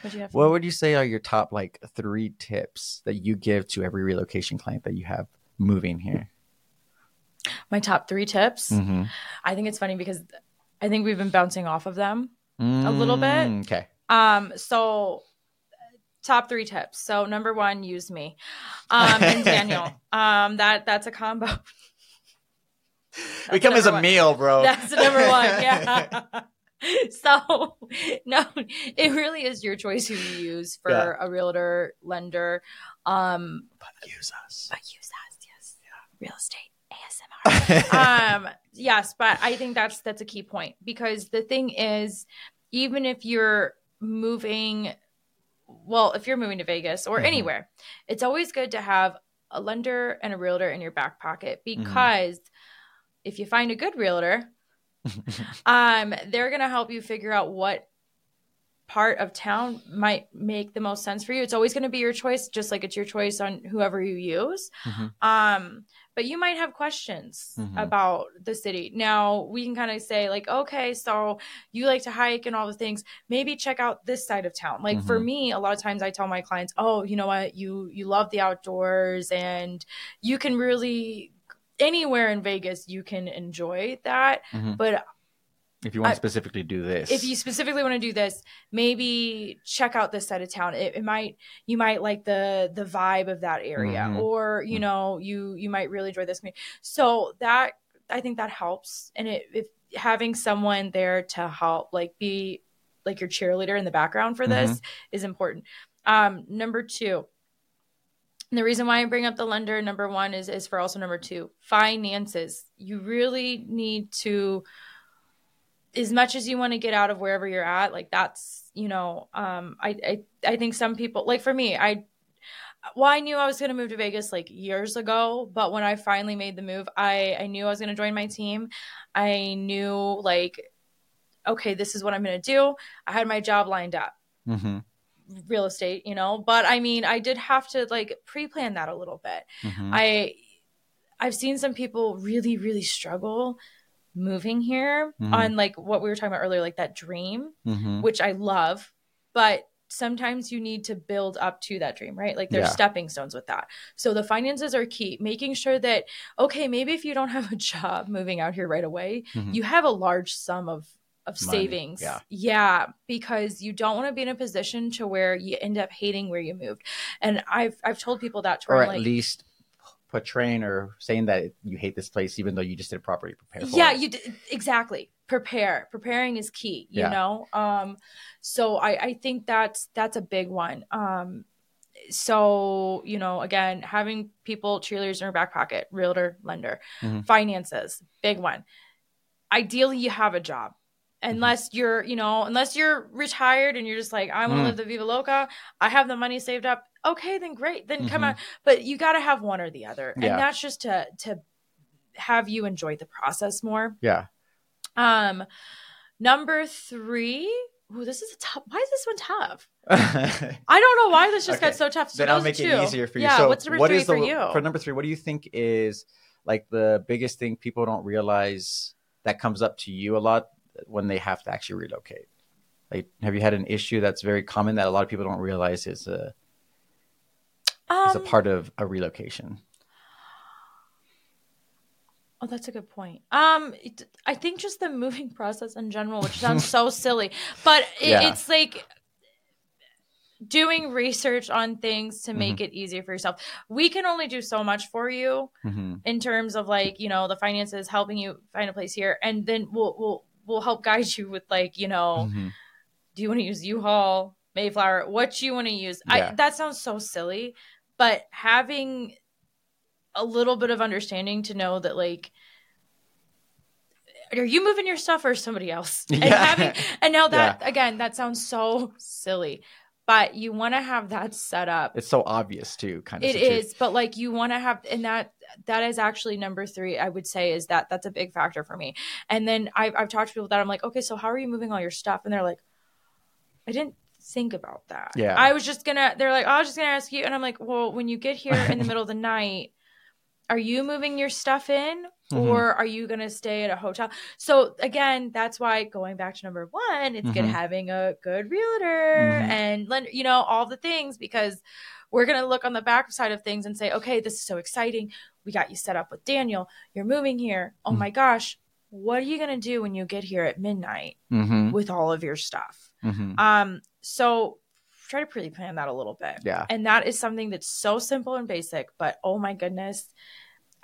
What you have? What would you say are your top like three tips that you give to every relocation client that you have moving here? My top three tips. Mm-hmm. I think it's funny because I think we've been bouncing off of them. A little bit. Mm, Okay. Um, so top three tips. So number one, use me. Um, and Daniel. Um, that that's a combo. We come as a one. meal, bro. That's number one. Yeah. so no, it really is your choice who you use for Yeah. a realtor, lender. Um, But use us. but use us, yes. Real estate ASMR. um yes but i think that's that's a key point because the thing is even if you're moving well if you're moving to vegas or Mhm. anywhere it's always good to have a lender and a realtor in your back pocket Mm-hmm. If you find a good realtor um they're going to help you figure out what part of town might make the most sense for you it's always going to be your choice just like it's your choice on whoever you use Mhm. um but you might have questions Mhm. about the city now we can kind of say like okay so you like to hike and all the things maybe check out this side of town like for Mhm. me a lot of times i tell my clients oh you know what you you love the outdoors and you can really anywhere in vegas you can enjoy that Mhm. but If you want to specifically do this, if you specifically want to do this maybe check out this side of town it, it might you might like the the vibe of that area Mhm. or you Mhm. know you you might really enjoy this so that i think that helps and it if having someone there to help like be like your cheerleader in the background for this Mm-hmm. is important um number two and the reason why I bring up the lender number one is is for also number two finances. You really need to as much as you want to get out of wherever you're at like that's you know um I, I i think some people like for me i well i knew i was going to move to vegas like years ago but when i finally made the move i i knew i was going to join my team i knew like okay this is what i'm going to do i had my job lined up Mhm. Real estate you know but i mean i did have to like pre-plan that a little bit Mhm. I I've seen some people really really struggle moving here Mhm. on like what we were talking about earlier like that dream Mhm. which I love but sometimes you need to build up to that dream right like there's Yeah. stepping stones with that so the finances are key making sure that okay maybe if you don't have a job moving out here right away Mhm. you have a large sum of of Money, savings yeah. yeah because you don't want to be in a position to where you end up hating where you moved and i've i've told people that to or at like least portraying or saying that you hate this place, even though you just didn't properly prepare yeah it. you d- exactly prepare preparing is key you Yeah. know um so i i think that's that's a big one um so you know again having people cheerleaders in your back pocket realtor lender Mhm. finances big one ideally you have a job Mm-hmm. Unless you're you know unless you're retired and you're just like i want to Mm. live the viva loca i have the money saved up okay then great then come Mhm. out but you got to have one or the other Yeah. and that's just to to have you enjoy the process more Yeah. um, number three. Ooh, this is a tough. Why is this one tough? I don't know why this just Okay. got so tough. So I'll make two. it easier for you. Yeah, so what's number what three is the, for you? For number three, what do you think is like the biggest thing people don't realize that comes up to you a lot when they have to actually relocate? Like, have you had an issue that's very common that a lot of people don't realize is a is a Um, part of a relocation? Oh, that's a good point. Um, it, I think just the moving process in general, which sounds so silly, but it, Yeah. it's like doing research on things to Mm-hmm. make it easier for yourself. We can only do so much for you hmm in terms of like you know the finances, helping you find a place here, and then we'll we'll we'll help guide you with like you know. hmm do you want to use U-Haul, Mayflower, what do you want to use? Yeah. I, that sounds so silly, but having a little bit of understanding to know that like are you moving your stuff or somebody else? And Yeah. having and now that again, that sounds so silly. But you want to have that set up. It's so obvious too, kind of. It is, but like you want to have, and that that is actually number three. I would say is that that's a big factor for me. And then I've I've talked to people that I'm like, okay, so how are you moving all your stuff? And they're like, I didn't think about that. Yeah. I was just gonna. They're like, oh, I was just gonna ask you, and I'm like, well, when you get here in the middle of the night, are you moving your stuff in, Mhm. or are you going to stay at a hotel? So again, that's why going back to number one, it's good Mhm. having a good realtor Mhm. and lend- you know all the things because we're going to look on the back side of things and say, okay, this is so exciting. We got you set up with Daniel. You're moving here. Oh Mhm. my gosh, what are you going to do when you get here at midnight Mm-hmm. with all of your stuff? Mm-hmm. Um, so try to pre-plan that a little bit. Yeah. And that is something that's so simple and basic, but oh my goodness,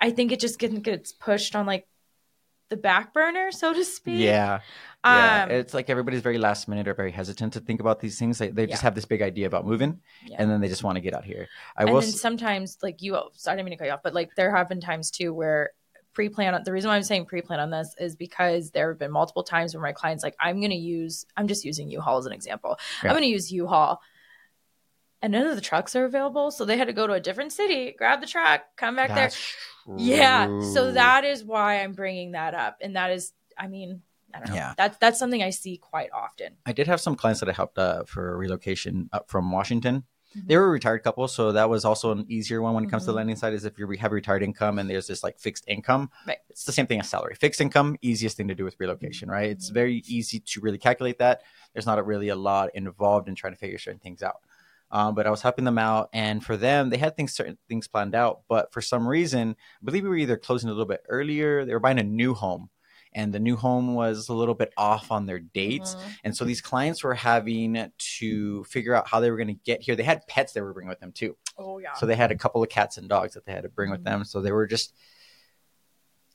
I think it just gets, gets pushed on like the back burner, so to speak. Yeah. Yeah. Um, it's like everybody's very last minute or very hesitant to think about these things. They, they just have this big idea about moving Yeah. and then they just want to get out here. I and will. then sometimes like you sorry, I didn't mean to cut you off, but like there have been times too where pre-plan the reason why I'm saying pre-plan on this is because there have been multiple times where my clients like I'm gonna use I'm just using U-Haul as an example. Yeah. I'm gonna use U-Haul and none of the trucks are available. So they had to go to a different city, grab the truck, come back there. That's Yeah. So that is why I'm bringing that up. And that is, I mean, I don't know. Yeah. That's that's something I see quite often. I did have some clients that I helped uh, for a relocation up from Washington. Mhm. They were a retired couple, so that was also an easier one when it comes to Mhm. the lending side. Is if you have retired income and there's this like fixed income, Right. it's the same thing as salary. Fixed income, easiest thing to do with relocation, right? It's Mhm. very easy to really calculate that. There's not a, really a lot involved in trying to figure certain things out. Um, but I was helping them out, and for them, they had things certain things planned out, but for some reason, I believe we were either closing a little bit earlier. They were buying a new home, and the new home was a little bit off on their dates. Mhm. And so these clients were having to figure out how they were going to get here. They had pets they were bringing with them too. Oh yeah. So they had a couple of cats and dogs that they had to bring with Mhm. them. So they were just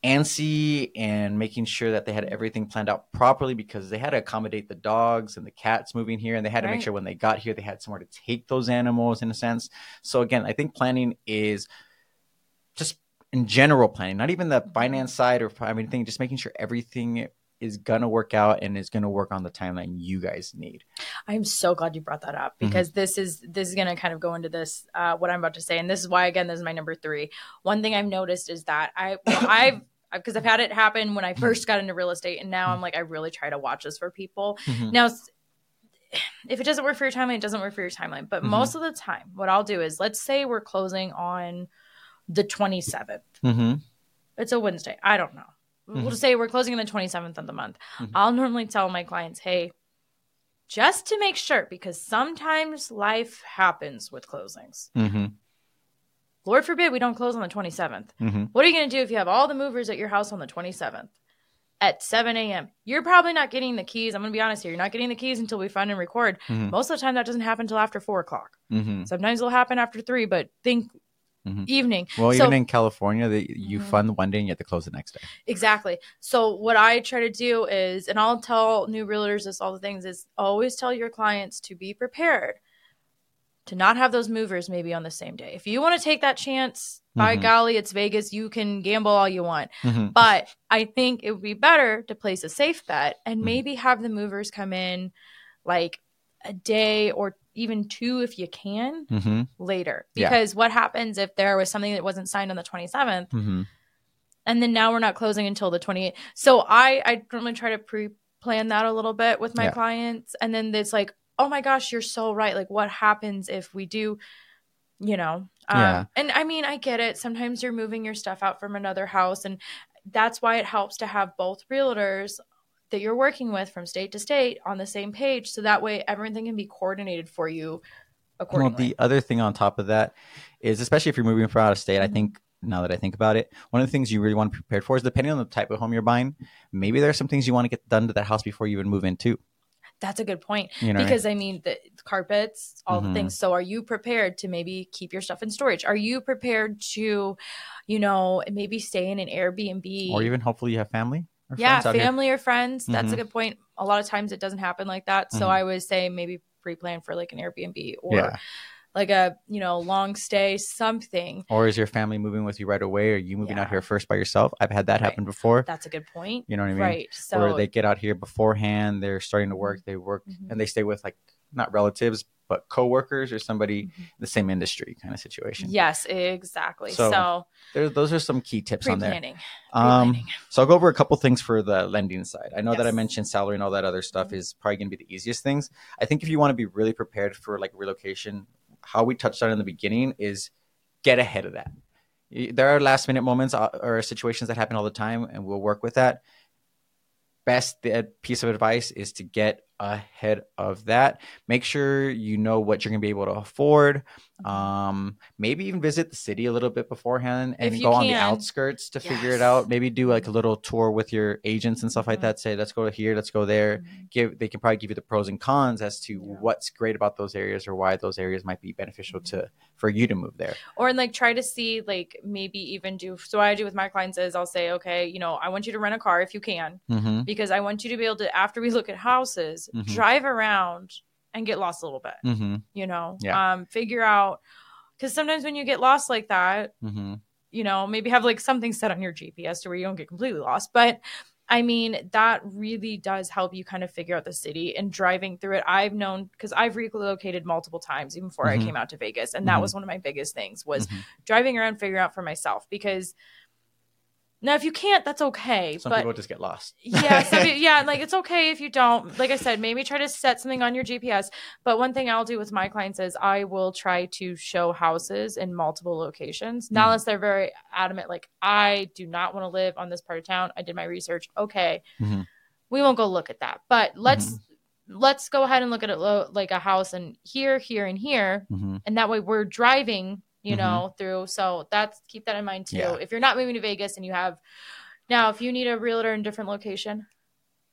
antsy and making sure that they had everything planned out properly because they had to accommodate the dogs and the cats moving here and they had to make sure when they got here they had somewhere to take those animals in a sense. So again, I think planning is just in general planning, not even the finance side or I mean thing, just making sure everything is gonna work out and is gonna work on the timeline you guys need. I'm so glad you brought that up Mhm. because this is this is going to kind of go into this uh, what I'm about to say, and this is why again this is my number three. One thing I've noticed is that I well, I've because I've had it happen when I first got into real estate, and now I'm like I really try to watch this for people. Mhm. Now, if it doesn't work for your timeline, it doesn't work for your timeline. But Mhm. most of the time, what I'll do is let's say we're closing on the 27th. Mm-hmm. It's a Wednesday. I don't know. Mhm. We'll say we're closing on the 27th of the month. Mhm. I'll normally tell my clients, hey, just to make sure, because sometimes life happens with closings. Mm-hmm. Lord forbid we don't close on the 27th. Mm-hmm. What are you going to do if you have all the movers at your house on the 27th at 7 a.m.? You're probably not getting the keys. I'm going to be honest here. You're not getting the keys until we find and record. Mhm. Most of the time, that doesn't happen until after 4 o'clock. Mm-hmm. Sometimes it'll happen after 3, but think Mhm. evening. Well, So- even in California, they, you Mhm. fund one day and you have to close the next day. Exactly. So what I try to do is, and I'll tell new realtors this all the things is always tell your clients to be prepared to not have those movers maybe on the same day. If you want to take that chance, by Mhm. golly, it's Vegas. You can gamble all you want. Mm-hmm. But I think it would be better to place a safe bet and Mhm. maybe have the movers come in like a day or even two if you can Mm-hmm. later. Yeah. Because what happens if there was something that wasn't signed on the 27th Mm-hmm. and then now we're not closing until the 28th. So I I normally try to pre-plan that a little bit with my Yeah. clients and then it's like, "Oh my gosh, you're so right. Like what happens if we do you know, um, Yeah. and I mean, I get it. Sometimes you're moving your stuff out from another house, and that's why it helps to have both realtors that you're working with from state to state on the same page, so that way everything can be coordinated for you Well, the other thing on top of that is, especially if you're moving from out of state, I Mhm. think now that I think about it, one of the things you really want to be prepared for is depending on the type of home you're buying, maybe there are some things you want to get done to that house before you even move in too. that's a good point. You know, I because I mean the carpets, all Mhm. the things. So are you prepared to maybe keep your stuff in storage? Are you prepared to, you know, maybe stay in an Airbnb or even hopefully you have family. Or yeah, friends out here. family or friends. That's a Mhm. good point. A lot of times it doesn't happen like that. So Mhm. I would say maybe pre-plan for like an Airbnb or Yeah. like a, you know, long stay something. Or is your family moving with you right away? Or you moving Yeah. out here first by yourself? I've had that Right. happen before. That's a good point. You know what I mean? Right. So Where they get out here beforehand, they're starting to work, they work Mhm. and they stay with like not relatives, but coworkers or somebody Mhm. in the same industry kind of situation. yes, exactly. So, So, There, those are some key tips on there. Um, so I'll go over a couple things for the lending side. I know that I mentioned salary and all that other stuff Mhm. is probably going to be the easiest things. I think if you want to be really prepared for like relocation, how we touched on in the beginning is get ahead of that. There are last minute moments uh, or situations that happen all the time, and we'll work with that. Best uh, piece of advice is to get ahead of that. Make sure you know what you're going to be able to afford. Um, maybe even visit the city a little bit beforehand and go on the outskirts to figure it out. Maybe do like a little tour with your agents and stuff like Mhm. that. Say, let's go to here, let's go there Mhm. give they can probably give you the pros and cons as to Yeah. what's great about those areas or why those areas might be beneficial to for you to move there. or and like try to see like maybe even do so what i do with my clients is i'll say okay you know i want you to rent a car if you can Mm-hmm. because i want you to be able to after we look at houses Mhm. drive around and get lost a little bit Mm-hmm. you know Yeah. um figure out because sometimes when you get lost like that Mm-hmm. you know maybe have like something set on your gps to where you don't get completely lost but I mean, that really does help you kind of figure out the city and driving through it. I've known because I've relocated multiple times even before Mhm. I came out to Vegas. And that Mhm. was one of my biggest things was Mhm. driving around, figuring out for myself. Because now if you can't, that's okay. Some but people just get lost. yeah, some yeah, like it's okay if you don't. Like I said, maybe try to set something on your GPS. But one thing I'll do with my clients is I will try to show houses in multiple locations, not Mhm. unless they're very adamant. Like I do not want to live on this part of town. I did my research. Okay, Mhm. we won't go look at that. But let's let's go ahead and look at it lo- like a house and here, here, and here, Mm-hmm. and that way we're driving you Mhm. know through so that's keep that in mind too Yeah. if you're not moving to vegas and you have now if you need a realtor in a different location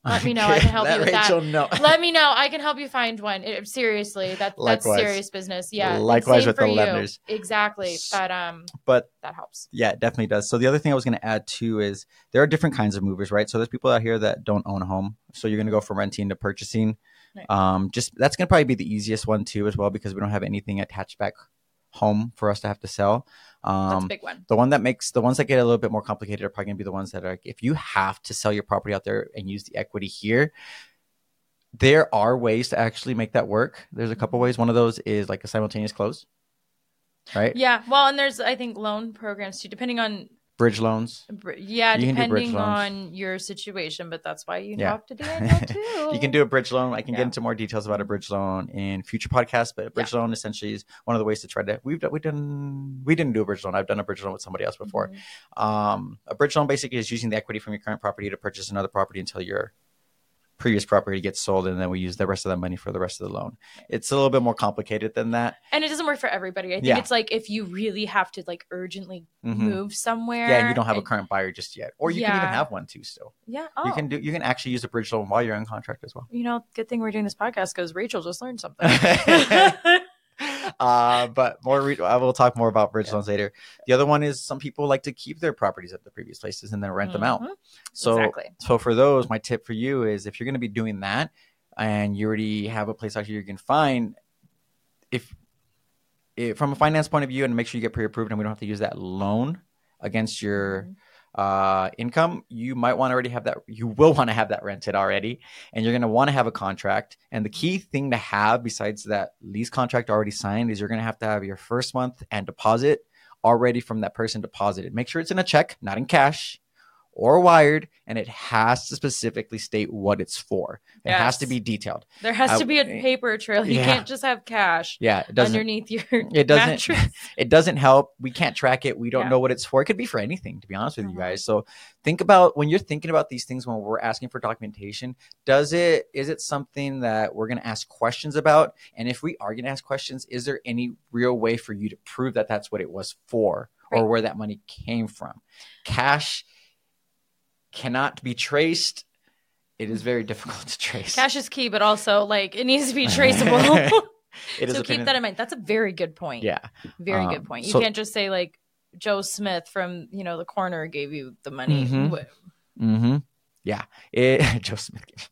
Let me know. I can help you with that. Rachel know. let me know i can help you find one It- seriously that, that's serious business yeah Likewise with the you. lenders. exactly but um but that helps yeah, it definitely does. So the other thing I was going to add too is there are different kinds of movers, right? So there's people out here that don't own a home, so you're going to go from renting to purchasing. Right. Um, just that's going to probably be the easiest one too, as well, because we don't have anything attached back home for us to have to sell. that's a Um, big one. the one that makes the ones that get a little bit more complicated are probably going to be the ones that are like, if you have to sell your property out there and use the equity here there are ways to actually make that work. There's a couple ways. One of those is like a simultaneous close right? Yeah well and there's i think loan programs too depending on bridge loans? Yeah You depending on your situation but that's why you Yeah. talk to daniel too. You can do a bridge loan. I can get into more details about a bridge loan in future podcasts but a bridge loan essentially is one of the ways to try to we've done we done we didn't do a bridge loan. I've done a bridge loan with somebody else before. Mhm. Um, a bridge loan basically is using the equity from your current property to purchase another property until your previous property gets sold, and then we use the rest of that money for the rest of the loan. It's a little bit more complicated than that. and it doesn't work for everybody i think Yeah. it's like if you really have to like urgently Mhm. move somewhere Yeah, and you don't have a current buyer just yet, or you can even have one too. Still, yeah oh. you can do. You can actually use a bridge loan while you're on contract as well. you know, good thing we're doing this podcast because Rachel just learned something. uh, but more. Re- I will talk more about bridge Yeah. loans later. The other one is some people like to keep their properties at the previous places and then rent them out. Mhm. So exactly. So for those, my tip for you is if you're going to be doing that and you already have a place out here you can find, if, if from a finance point of view, and make sure you get pre-approved, and we don't have to use that loan against your Mhm. Uh, income, you might want to already have that. You will want to have that rented already, and you're going to want to have a contract. And the key thing to have, besides that lease contract already signed, is you're going to have to have your first month and deposit already from that person deposited. Make sure it's in a check, not in cash or wired, and it has to specifically state what it's for. It has to be detailed. There has I- to be a paper trail. You Yeah. can't just have cash Yeah, it doesn't. underneath your It doesn't. mattress. It doesn't help. We can't track it. We don't Yeah. know what it's for. It could be for anything, to be honest with you Mhm. guys. So think about when you're thinking about these things when we're asking for documentation. Does it is it something that we're going to ask questions about? And if we are going to ask questions, is there any real way for you to prove that that's what it was for or where that money came from? Cash cannot be traced. It is very difficult to trace. Cash is key, but also like it needs to be traceable. So keep that in mind. That's a very good point. Yeah. Very Um, good point. You so- can't just say like Joe Smith from you know the corner gave you the money. Mhm. Mm-hmm. Yeah. It, Joe Smith.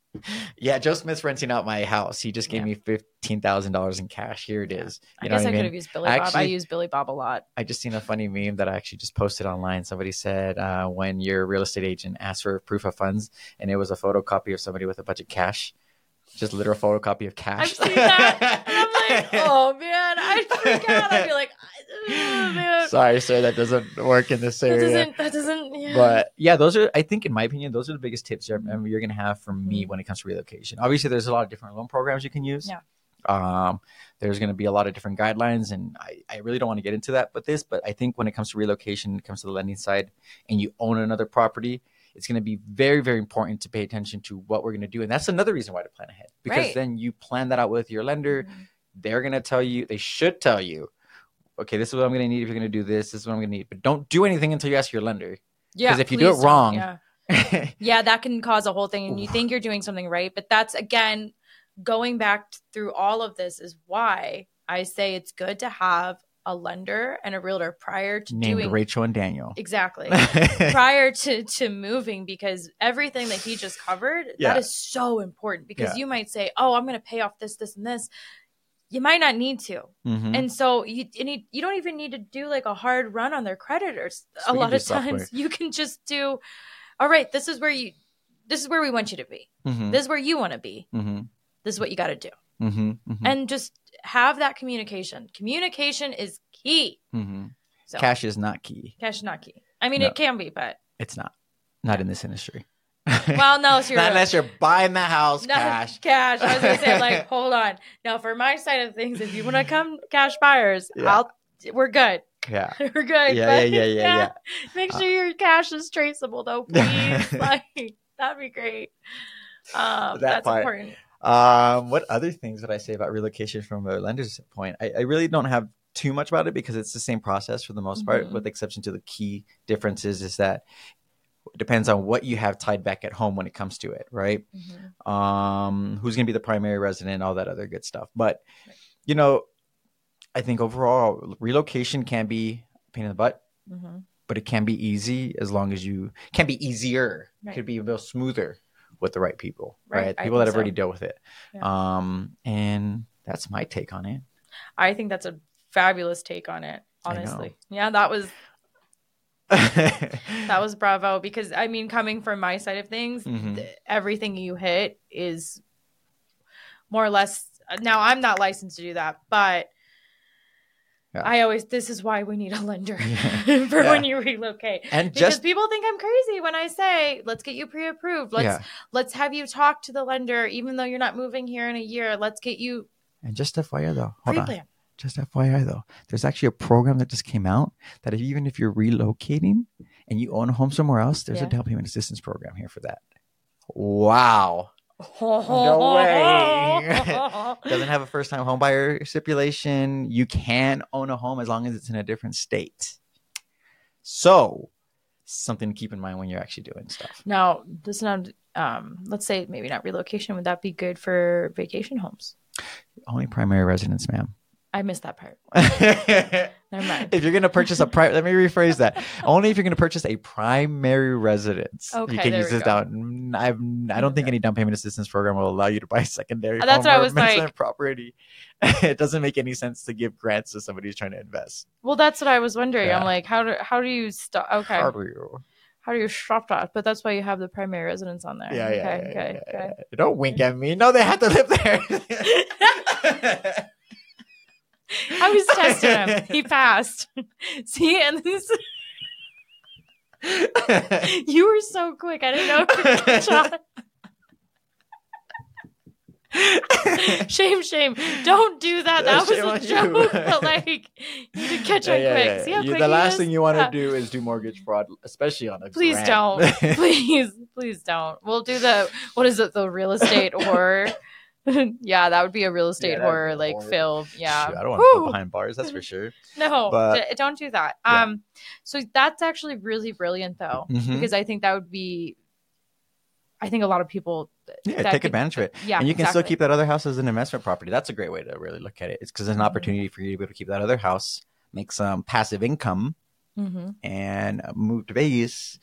Yeah, Joe Smith's renting out my house. He just gave Yeah. me fifteen thousand dollars in cash. Here it is. I You know guess what I I could have used Billy Bob. I Actually- use Billy Bob a lot. I just seen a funny meme that I actually just posted online. Somebody said uh, when your real estate agent asks for proof of funds, and it was a photocopy of somebody with a bunch of cash, just literal photocopy of cash. I've seen that. And I'm like, oh man, I freak out. I'd be like, oh. Sorry, sir, that doesn't work in this that area. doesn't. That doesn't. Yeah. But yeah, those are I think in my opinion those are the biggest tips you're, you're going to have from me when it comes to relocation. Obviously, there's a lot of different loan programs you can use. Yeah. Um, there's going to be a lot of different guidelines, and I, I really don't want to get into that. But this, but I think when it comes to relocation, it comes to the lending side, and you own another property, it's going to be very, very important to pay attention to what we're going to do, and that's another reason why to plan ahead because Right. then you plan that out with your lender. Mhm. They're going to tell you, they should tell you, okay, this is what I'm going to need if you're going to do this. This is what I'm going to need, but don't do anything until you ask your lender. Yeah, Because if you do it wrong- yeah. yeah, that can cause a whole thing, and you think you're doing something right, but that's again going back through all of this is why I say it's good to have a lender and a realtor prior to Named doing Rachel and Daniel. exactly prior to to moving because everything that he just covered Yeah. that is so important because Yeah. you might say oh i'm going to pay off this this and this you might not need to Mhm. and so you and you, you don't even need to do like a hard run on their creditors So a lot of times software. you can just do all right this is where you this is where we want you to be Mhm. this is where you want to be Mhm. this is what you got to do Mhm. Mhm. and just have that communication communication is key Mhm. so Cash is not key. cash is not key i mean No. it can be but It's not. Not in this industry. well no not unless you're buying the house No, cash. cash. I was gonna say, like, hold on. Now, for my side of things, if you want to come cash buyers, Yeah. I'll. We're good. Yeah. We're good. Yeah, but, yeah, yeah, yeah, Make Uh, sure your cash is traceable, though, please. like, that'd be great. Um, That that's part. important. Um, what other things would I say about relocation from a lender's point? I, I really don't have too much about it because it's the same process for the most part, Mhm. with the exception to the key differences is that depends on what you have tied back at home when it comes to it, right? Mhm. um, who's going to be the primary resident, all that other good stuff. But you know, I think overall relocation can be a pain in the butt, Mhm. but it can be easy as long as you can be easier. Right. Could be a little smoother with the right people, Right, right? People that have so. already dealt with it. Yeah. Um, and that's my take on it. I think that's a fabulous take on it. Honestly, yeah, that was that was bravo because I mean, coming from my side of things, Mhm. th- everything you hit is more or less. Now, I'm not licensed to do that, but Yeah. I always. This is why we need a lender Yeah. for Yeah. when you relocate. and Because just people think I'm crazy when I say, "Let's get you pre-approved. Let's let's have you talk to the lender, even though you're not moving here in a year. Let's get you and just FYI though, hold on. Pre-plan." just FYI though, there's actually a program that just came out that if, even if you're relocating and you own a home somewhere else, there's Yeah. a down payment assistance program here for that. Wow. No way. Doesn't have a first time home buyer stipulation. You can own a home as long as it's in a different state. So, something to keep in mind when you're actually doing stuff. Now, this not um, let's say maybe not relocation. Would that be good for vacation homes? Only primary residence, ma'am. I missed that part. Never mind. If you're going to purchase a private, let me rephrase that. Only if you're going to purchase a primary residence, Okay, you can use this go. down. Mm, I've, I don't think any down payment assistance program will allow you to buy secondary. That's what I was like. Property. it doesn't make any sense to give grants to somebody who's trying to invest. Well, that's what I was wondering. Yeah. I'm like, how do how do you stop? Okay, How do you? how do you stop that? But that's why you have the primary residence on there. Yeah, okay, yeah, okay, yeah, okay. yeah. Don't wink at me. No, they have to live there. I was testing him. He passed. See, and this, you were so quick. I didn't know. if you could. Shame, shame. Don't do that. That Shame was a joke. But like, you did catch on Yeah, yeah, quick. yeah. See how You- quick the last is? thing you want Yeah. to do is do mortgage fraud, especially on a Please grant. don't. please, please don't. We'll do the what is it? The real estate horror. yeah, that would be a real estate that'd horror like horrible. film. Yeah, Shoot, I don't want to go behind bars, that's for sure. No, But- d- don't do that. Yeah. Um, so that's actually really brilliant though, Mhm. because I think that would be. I think a lot of people. Yeah, take could- advantage of it. Yeah, and you can still keep that other house as an investment property. That's a great way to really look at it. It's because there's an Mhm. opportunity for you to be able to keep that other house, make some passive income, Mhm. and move to Vegas.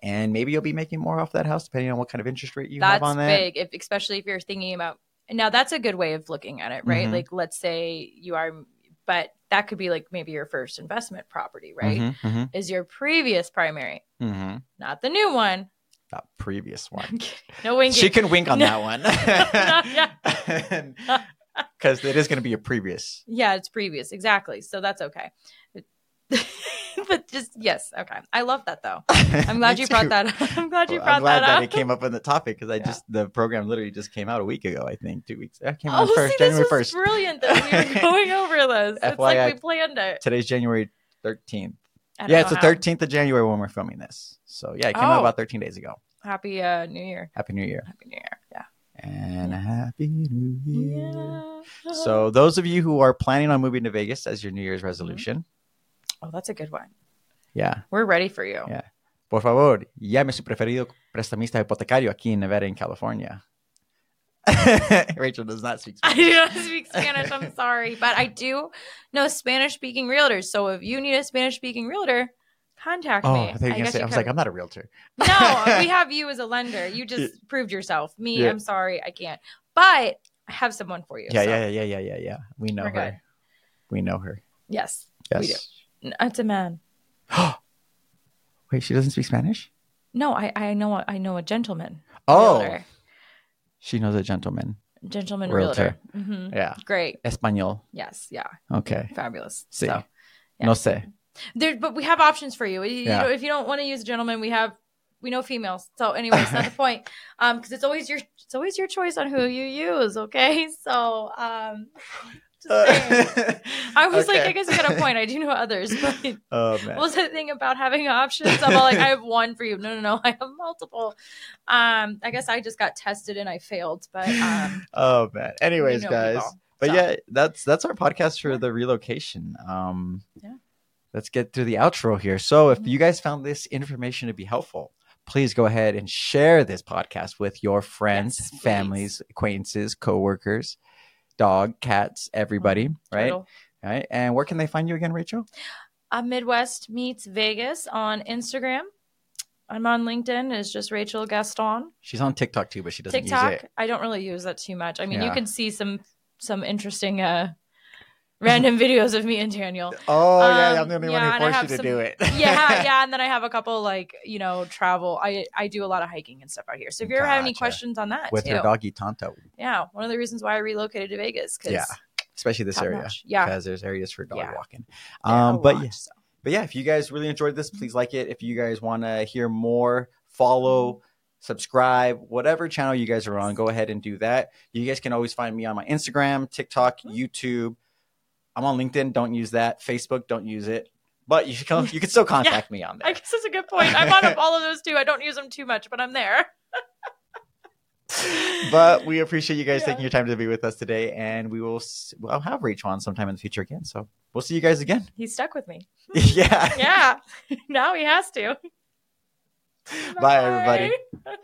And maybe you'll be making more off that house depending on what kind of interest rate you That's have on that. big, if, especially if you're thinking about. Now that's a good way of looking at it, right? Mhm. Like, let's say you are, but that could be like maybe your first investment property, right? Mhm, mhm, Is your previous primary, mhm. not the new one. That previous one. no winking. She can wink on No. that one. Because it is going to be a previous. Yeah, it's previous. Exactly. So that's okay. but just yes, okay. I love that though. I'm glad you brought that. up. I'm glad you Well, brought I'm glad that that, it came up in the topic because I Yeah. just the program literally just came out a week ago. I think two weeks. It came Oh, out first, see, this January first. brilliant that we were going over this. It's like we planned it. Today's January thirteenth. Yeah, it's the thirteenth of January when we're filming this. So yeah, it came out Oh. about thirteen days ago. Happy uh, New Year. Happy New Year Happy New Year. Yeah. and happy New Year. Yeah. So those of you who are planning on moving to Vegas as your New Year's resolution, oh, that's a good one. yeah, We're ready for you. Yeah. por favor, llame su preferido prestamista hipotecario aquí en Nevada, in California. Rachel does not speak Spanish. I do not speak Spanish. I'm sorry, but I do know Spanish speaking realtors. So if you need a Spanish speaking realtor, contact Oh, me. I were guess say. I was could- like, I'm not a realtor. no, we have you as a lender. You just proved yourself. Me, Yeah. I'm sorry, I can't. But I have someone for you. Yeah, so yeah, yeah, yeah, yeah, yeah. We know We're her. good. We know her. Yes, Yes. It's a man. Wait, she doesn't speak Spanish? No, I I know a, I know a gentleman. Oh, realtor. she knows a gentleman. gentleman Realtor. realtor. hmm Yeah. Great. Espanol. Yes. Yeah. Okay. Fabulous. Sí. So Yeah. No sé. there, but we have options for you. You Yeah. know, if you don't want to use a gentleman, we have we know females. So anyway, it's not the point. Um, because it's always your it's always your choice on who you use. Okay. So um, just. I was like, I guess you got a point. I do know others, but Oh man. what was the thing about having options? I'm all like, I have one for you. No, no, no, I have multiple. Um, I guess I just got tested and I failed, but um, oh man. Anyways, know guys. people. But So. yeah, that's that's our podcast for the relocation. Um Yeah. let's get through the outro here. So if Mhm. you guys found this information to be helpful, please go ahead and share this podcast with your friends, Yes, families, acquaintances, coworkers, dog, cats, everybody, right? turtle. Right. And where can they find you again, Rachel? Uh, Midwest meets Vegas on Instagram. I'm on LinkedIn. It's just Rachel Gaston. She's on TikTok too, but she doesn't use TikTok. it. I don't really use that too much. I mean, you can see some some interesting uh random videos of me and Daniel. Oh yeah, Um, I'm the only yeah, one who forced you to some- do it. yeah, yeah, and then I have a couple like you know travel. I I do a lot of hiking and stuff out here. So if you ever have any questions on that With too, her doggy Tonto. yeah, one of the reasons why I relocated to Vegas because Yeah. Especially this area. notch. Yeah. Because there's areas for dog Yeah. walking. Um, but lot, yeah, so. but yeah, if you guys really enjoyed this, please like it. If you guys want to hear more, follow, subscribe, whatever channel you guys are on, go ahead and do that. You guys can always find me on my Instagram, TikTok, YouTube. I'm on LinkedIn. Don't use that. Facebook. Don't use it. But you should come, you can still contact me on there. I guess that's a good point. I'm on all of those too. I don't use them too much, but I'm there. But we appreciate you guys Yeah. taking your time to be with us today, and we will. I'll have Rachel on sometime in the future again. So we'll see you guys again. He's stuck with me. yeah. Yeah. now he has to. Bye, everybody. Bye.